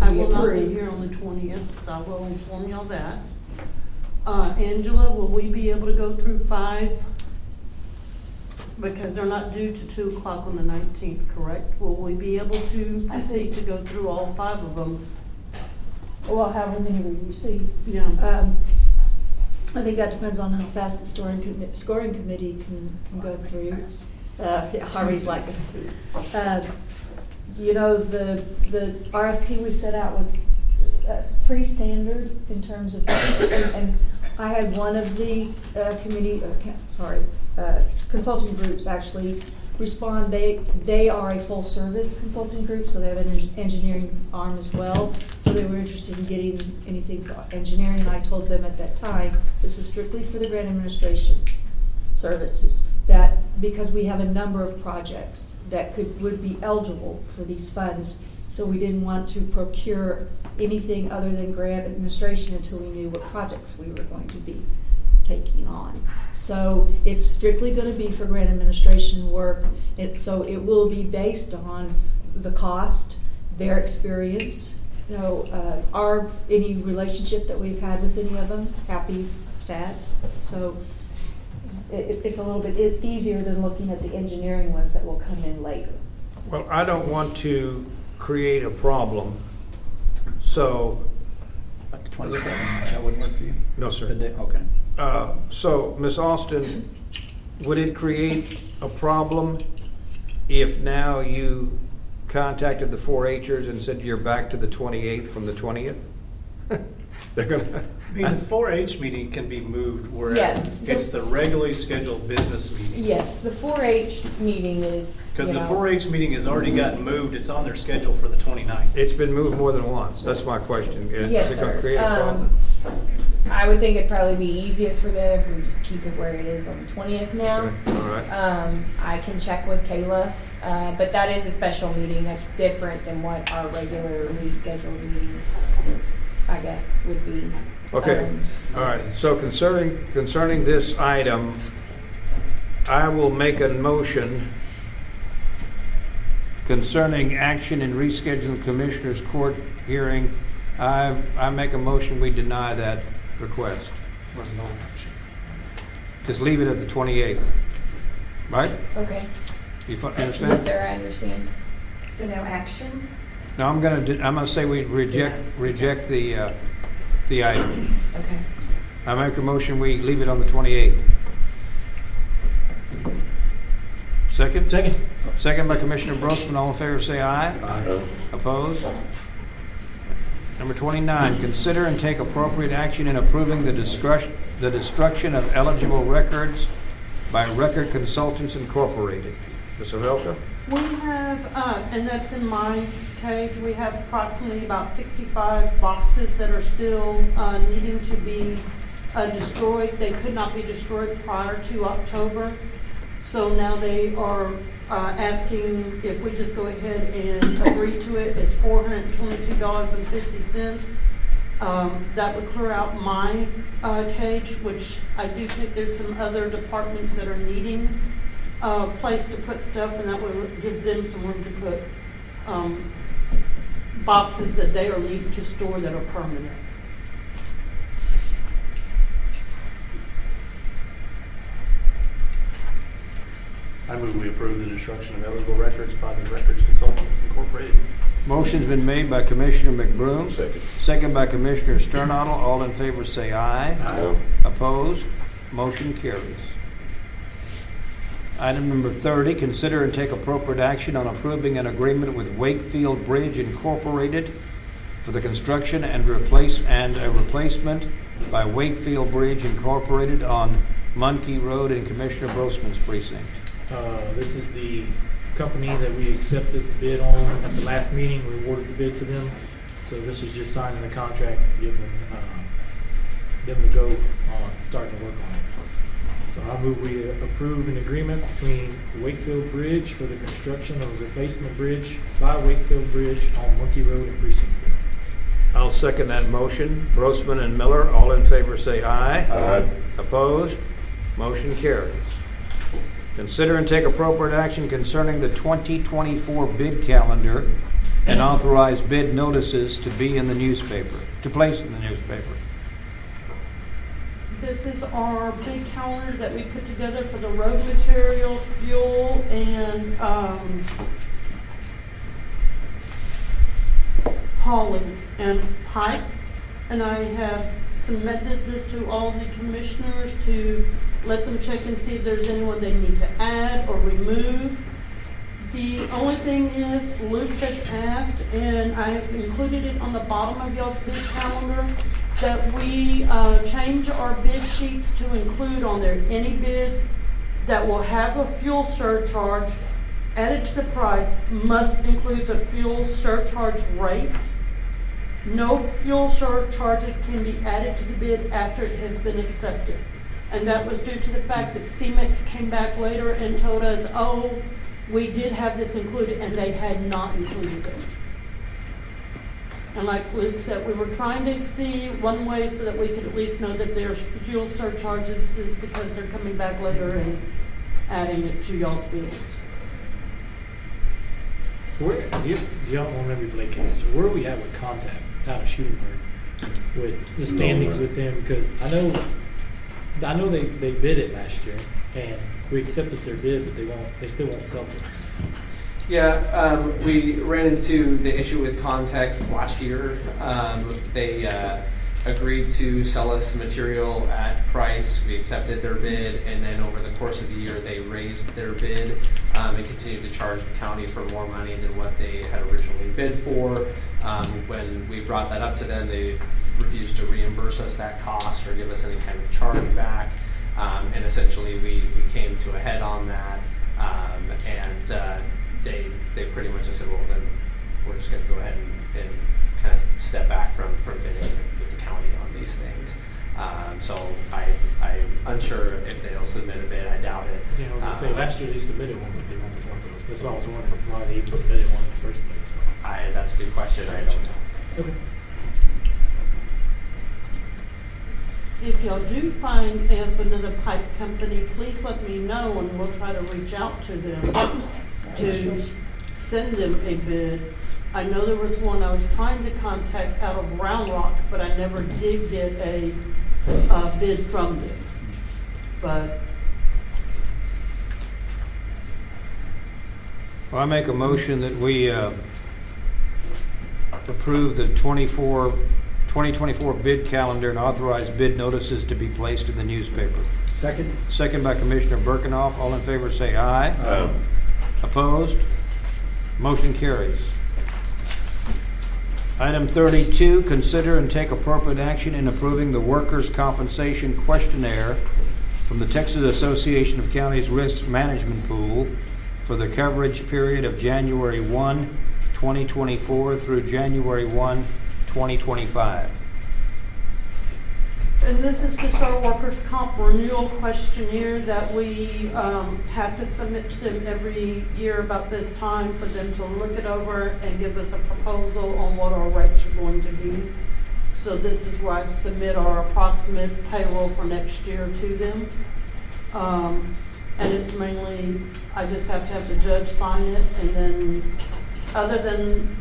I to be will not be approved. here on the twentieth, so I will inform you all that. Uh, Angela, will we be able to go through five? Because they're not due to two o'clock on the nineteenth, correct? Will we be able to I proceed to go through all five of them? Well, however many we receive. Yeah. Um, I think that depends on how fast the scoring, commi- scoring committee can, can go through. Uh, yeah, Harvey's like, uh, you know, the, the RFP we set out was, uh, pretty standard in terms of, and, and I had one of the, uh, committee, uh, sorry, uh, consulting groups actually respond. They, they are a full-service consulting group, so they have an en- engineering arm as well. So they were interested in getting anything for engineering, and I told them at that time, this is strictly for the grant administration services. That, because we have a number of projects that could, would be eligible for these funds, so we didn't want to procure anything other than grant administration until we knew what projects we were going to be taking on. So it's strictly gonna be for grant administration work. It, so it will be based on the cost, their experience, you know, uh, our, any relationship that we've had with any of them, happy, sad. So it, it's a little bit easier than looking at the engineering ones that will come in later. Well, I don't want to create a problem, so, Like the twenty-seventh, that wouldn't work for you? no, sir. The day- Okay. Uh, So, Ms. Austin, would it create a problem if now you contacted the 4-Hers and said you're back to the 28th from the 20th? They're gonna, the 4-H meeting can be moved where Yeah. it's the regularly scheduled business meeting. Yes, the four H meeting is, Because you the know, 4-H meeting has already gotten moved, it's on their schedule for the 29th. it's been moved more than once, that's my question. Is Yes, it gonna sir. create a problem? Um, I would think it'd probably be easiest for them if we just keep it where it is on the twentieth now. Okay, All right. Um, I can check with Kayla, uh, but that is a special meeting. That's different than what our regularly scheduled meeting, I guess, would be. Okay, Um, all right, so concerning, concerning this item, I will make a motion concerning action in rescheduling Commissioners Court hearing. I, I make a motion, we deny that request. Just leave it at the 28th, right? Okay. You fu- understand? Yes, sir, I understand. So no action? No, I'm gonna, do- I'm gonna say we reject, reject the, uh, the item. Okay. I make a motion, we leave it on the 28th. Second? Second. Second by Commissioner Brosman, all in favor say aye. Aye. Opposed? Number 29, consider and take appropriate action in approving the discretion, the destruction of eligible records by Record Consultants Incorporated. Mr. Havelka? We have, uh, and that's in my cage, we have approximately about sixty-five boxes that are still, uh, needing to be, uh, destroyed. They could not be destroyed prior to October. So now they are, uh, asking if we just go ahead and agree to it. It's four hundred and twenty-two dollars and fifty cents. Um, that would clear out my, uh, cage, which I do think there's some other departments that are needing, a place to put stuff, and that would give them some room to put um, boxes that they are needing to store that are permanent. I move we approve the destruction of eligible records by the Records Consultants Incorporated. Motion's been made by Commissioner McBroom. Second. Second by Commissioner Sternadel. All in favor say aye. Aye. Opposed? Motion carries. Item number 30, consider and take appropriate action on approving an agreement with Wakefield Bridge Incorporated for the construction and replace, and a replacement by Wakefield Bridge Incorporated on Munkie Road in Commissioner Brosman's precinct. Uh, This is the company that we accepted the bid on at the last meeting, we awarded the bid to them. So this is just signing the contract, giving uh, them the go on starting to work on it. So I move we approve an agreement between Wakefield Bridge for the construction of a replacement bridge by Wakefield Bridge on Monkey Road in Precinct Four. I'll second that motion. Brosman and Miller, all in favor say aye. Aye. Opposed? Motion carries. Consider and take appropriate action concerning the 2024 bid calendar and authorize bid notices to be in the newspaper, to place in the newspaper. This is our big calendar that we put together for the road materials, fuel, and, um, hauling and pipe. And I have submitted this to all the commissioners to let them check and see if there's anyone they need to add or remove. The only thing is, Luke has asked, and I have included it on the bottom of y'all's bid calendar, that we uh, change our bid sheets to include on there any bids that will have a fuel surcharge added to the price must include the fuel surcharge rates. No fuel surcharges can be added to the bid after it has been accepted. And that was due to the fact that CEMEX came back later and told us, oh, we did have this included, and they had not included it. And like Luke said, we were trying to see one way so that we could at least know that there's fuel surcharges is because they're coming back later and adding it to y'all's bills. Where, do you, do y'all remember Blake County? So where are we at with contact out of Schulenburg with the standings No, with them? Because I know, I know they, they bid it last year and we accepted their bid, but they won't, they still won't sell to us. Yeah, um, we ran into the issue with Contact last year. Um, they uh, agreed to sell us material at price. We accepted their bid, and then over the course of the year, they raised their bid um, and continued to charge the county for more money than what they had originally bid for. Um, when we brought that up to them, they refused to reimburse us that cost or give us any kind of charge back. Um, and essentially, we, we came to a head on that. Um, and uh, they they pretty much just said, well, then we're just going to go ahead and, and kind of step back from, from bidding with, with the county on these things. Um, so I, I'm unsure if they'll submit a bid. I doubt it. Yeah, I was gonna say, Um, last year they submitted one, but they won't sell to us. That's why I was wondering why they even submitted one in the first place. I, that's a good question. I don't know. Okay. If y'all do find of another pipe company, please let me know and we'll try to reach out to them to send them a bid. I know there was one I was trying to contact out of Round Rock, but I never did get a, uh bid from them. But Well, I make a motion that we uh, approve the 24, 2024 bid calendar and authorize bid notices to be placed in the newspaper. Second? Second by Commissioner Birkenhoff. All in favor say aye. Aye. Opposed? Motion carries. Item 32, consider and take appropriate action in approving the workers' compensation questionnaire from the Texas Association of Counties Risk Management Pool for the coverage period of January 1, 2024 through January 1, 2025. And this is just our workers' comp renewal questionnaire that we um, have to submit to them every year about this time for them to look it over and give us a proposal on what our rates are going to be. So this is where I submit our approximate payroll for next year to them. Um, And it's mainly, I just have to have the judge sign it, and then, other than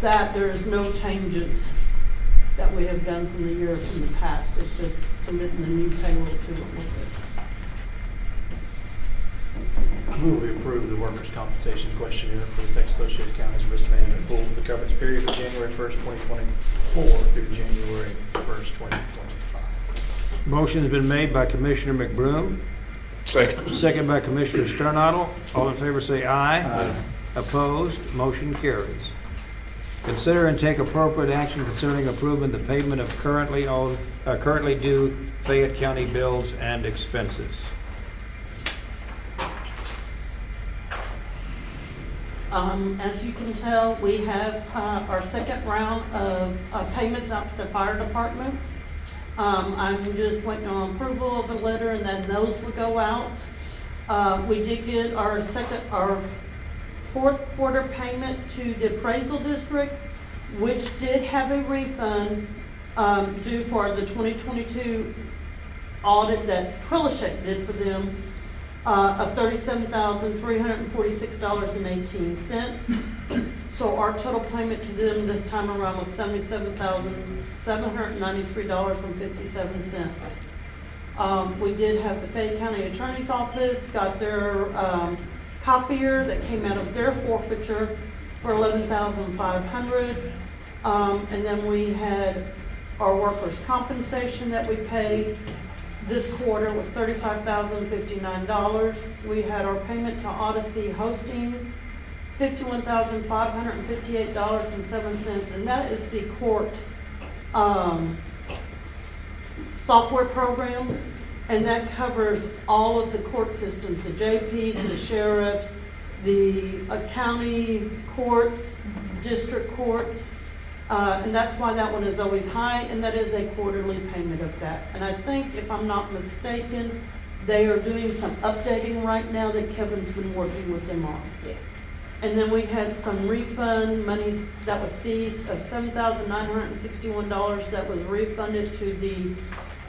that, there's no changes that we have done from the year from the past. It's just submitting the new payroll to them with it. Move we approve the workers' compensation questionnaire for the Texas Associated Counties Risk Management Pool for the coverage period of January first, twenty twenty-four through January first, twenty twenty-five. Motion's been made by Commissioner McBroom. Second. Second by Commissioner Sternadel. All in favor say aye. Aye. Opposed, motion carries. Consider and take appropriate action concerning approving the payment of currently owed, uh, currently due Fayette County bills and expenses. Um, as you can tell, we have, uh, our second round of, uh, payments out to the fire departments. Um, I'm just waiting on approval of a letter and then those will go out. Uh, we did get our second, our fourth quarter payment to the appraisal district, which did have a refund, um, due for the twenty twenty-two audit that Trellish did for them uh, of thirty-seven thousand, three hundred and forty-six dollars and eighteen cents. So our total payment to them this time around was seventy-seven thousand, seven hundred and ninety-three dollars and fifty-seven cents. Um, we did have the Fayette County Attorney's Office, got their, um, copier that came out of their forfeiture for eleven thousand five hundred. Um, and then we had our workers' compensation that we paid this quarter was thirty-five thousand fifty-nine dollars. We had our payment to Odyssey Hosting, fifty-one thousand five hundred and fifty-eight dollars and seven cents, and that is the court, um, software program, and that covers all of the court systems, the JPs, the sheriffs, the uh, county courts, district courts, uh, and that's why that one is always high, and that is a quarterly payment of that. And I think, if I'm not mistaken, they are doing some updating right now that Kevin's been working with them on. Yes. And then we had some refund monies that was seized of seven thousand nine hundred and sixty-one dollars that was refunded to the,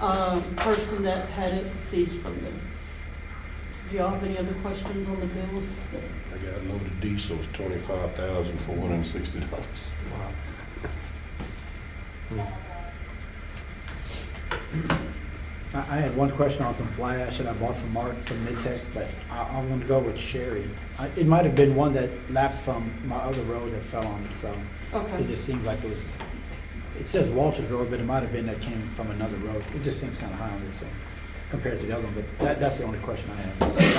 um, person that had it seized from them. Do y'all have any other questions on the bills? I got a load of diesel, it's twenty-five thousand four hundred and sixty dollars. I, I had one question on some fly ash that I bought from Mark from Midtex, but I, I'm gonna go with Sherry. I, it might have been one that lapsed from my other road that fell on it, so. Okay. It just seems like it was, it says Walters Road, but it might have been that came from another road. It just seems kinda high on this thing compared to the other one, but that, that's the only question I have.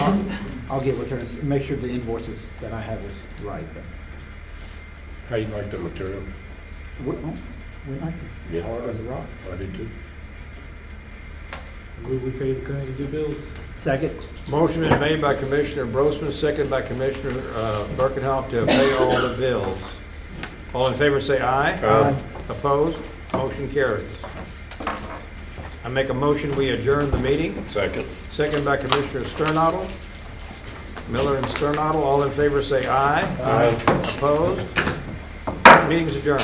I'll, I'll get with her and s- make sure the invoices that I have is right, but. How you like the material? We, oh, we like it. It's Yeah. hard as a rock. I did too. Will we pay the currently due bills? Second. Motion is made by Commissioner Brosman, second by Commissioner uh, Birkenhoff to pay all the bills. All in favor say aye. Aye. Opposed? Motion carries. I make a motion, we adjourn the meeting. Second. Second by Commissioner Sternadel. Miller and Sternadel, all in favor say aye. Aye. Opposed? Meeting's adjourned.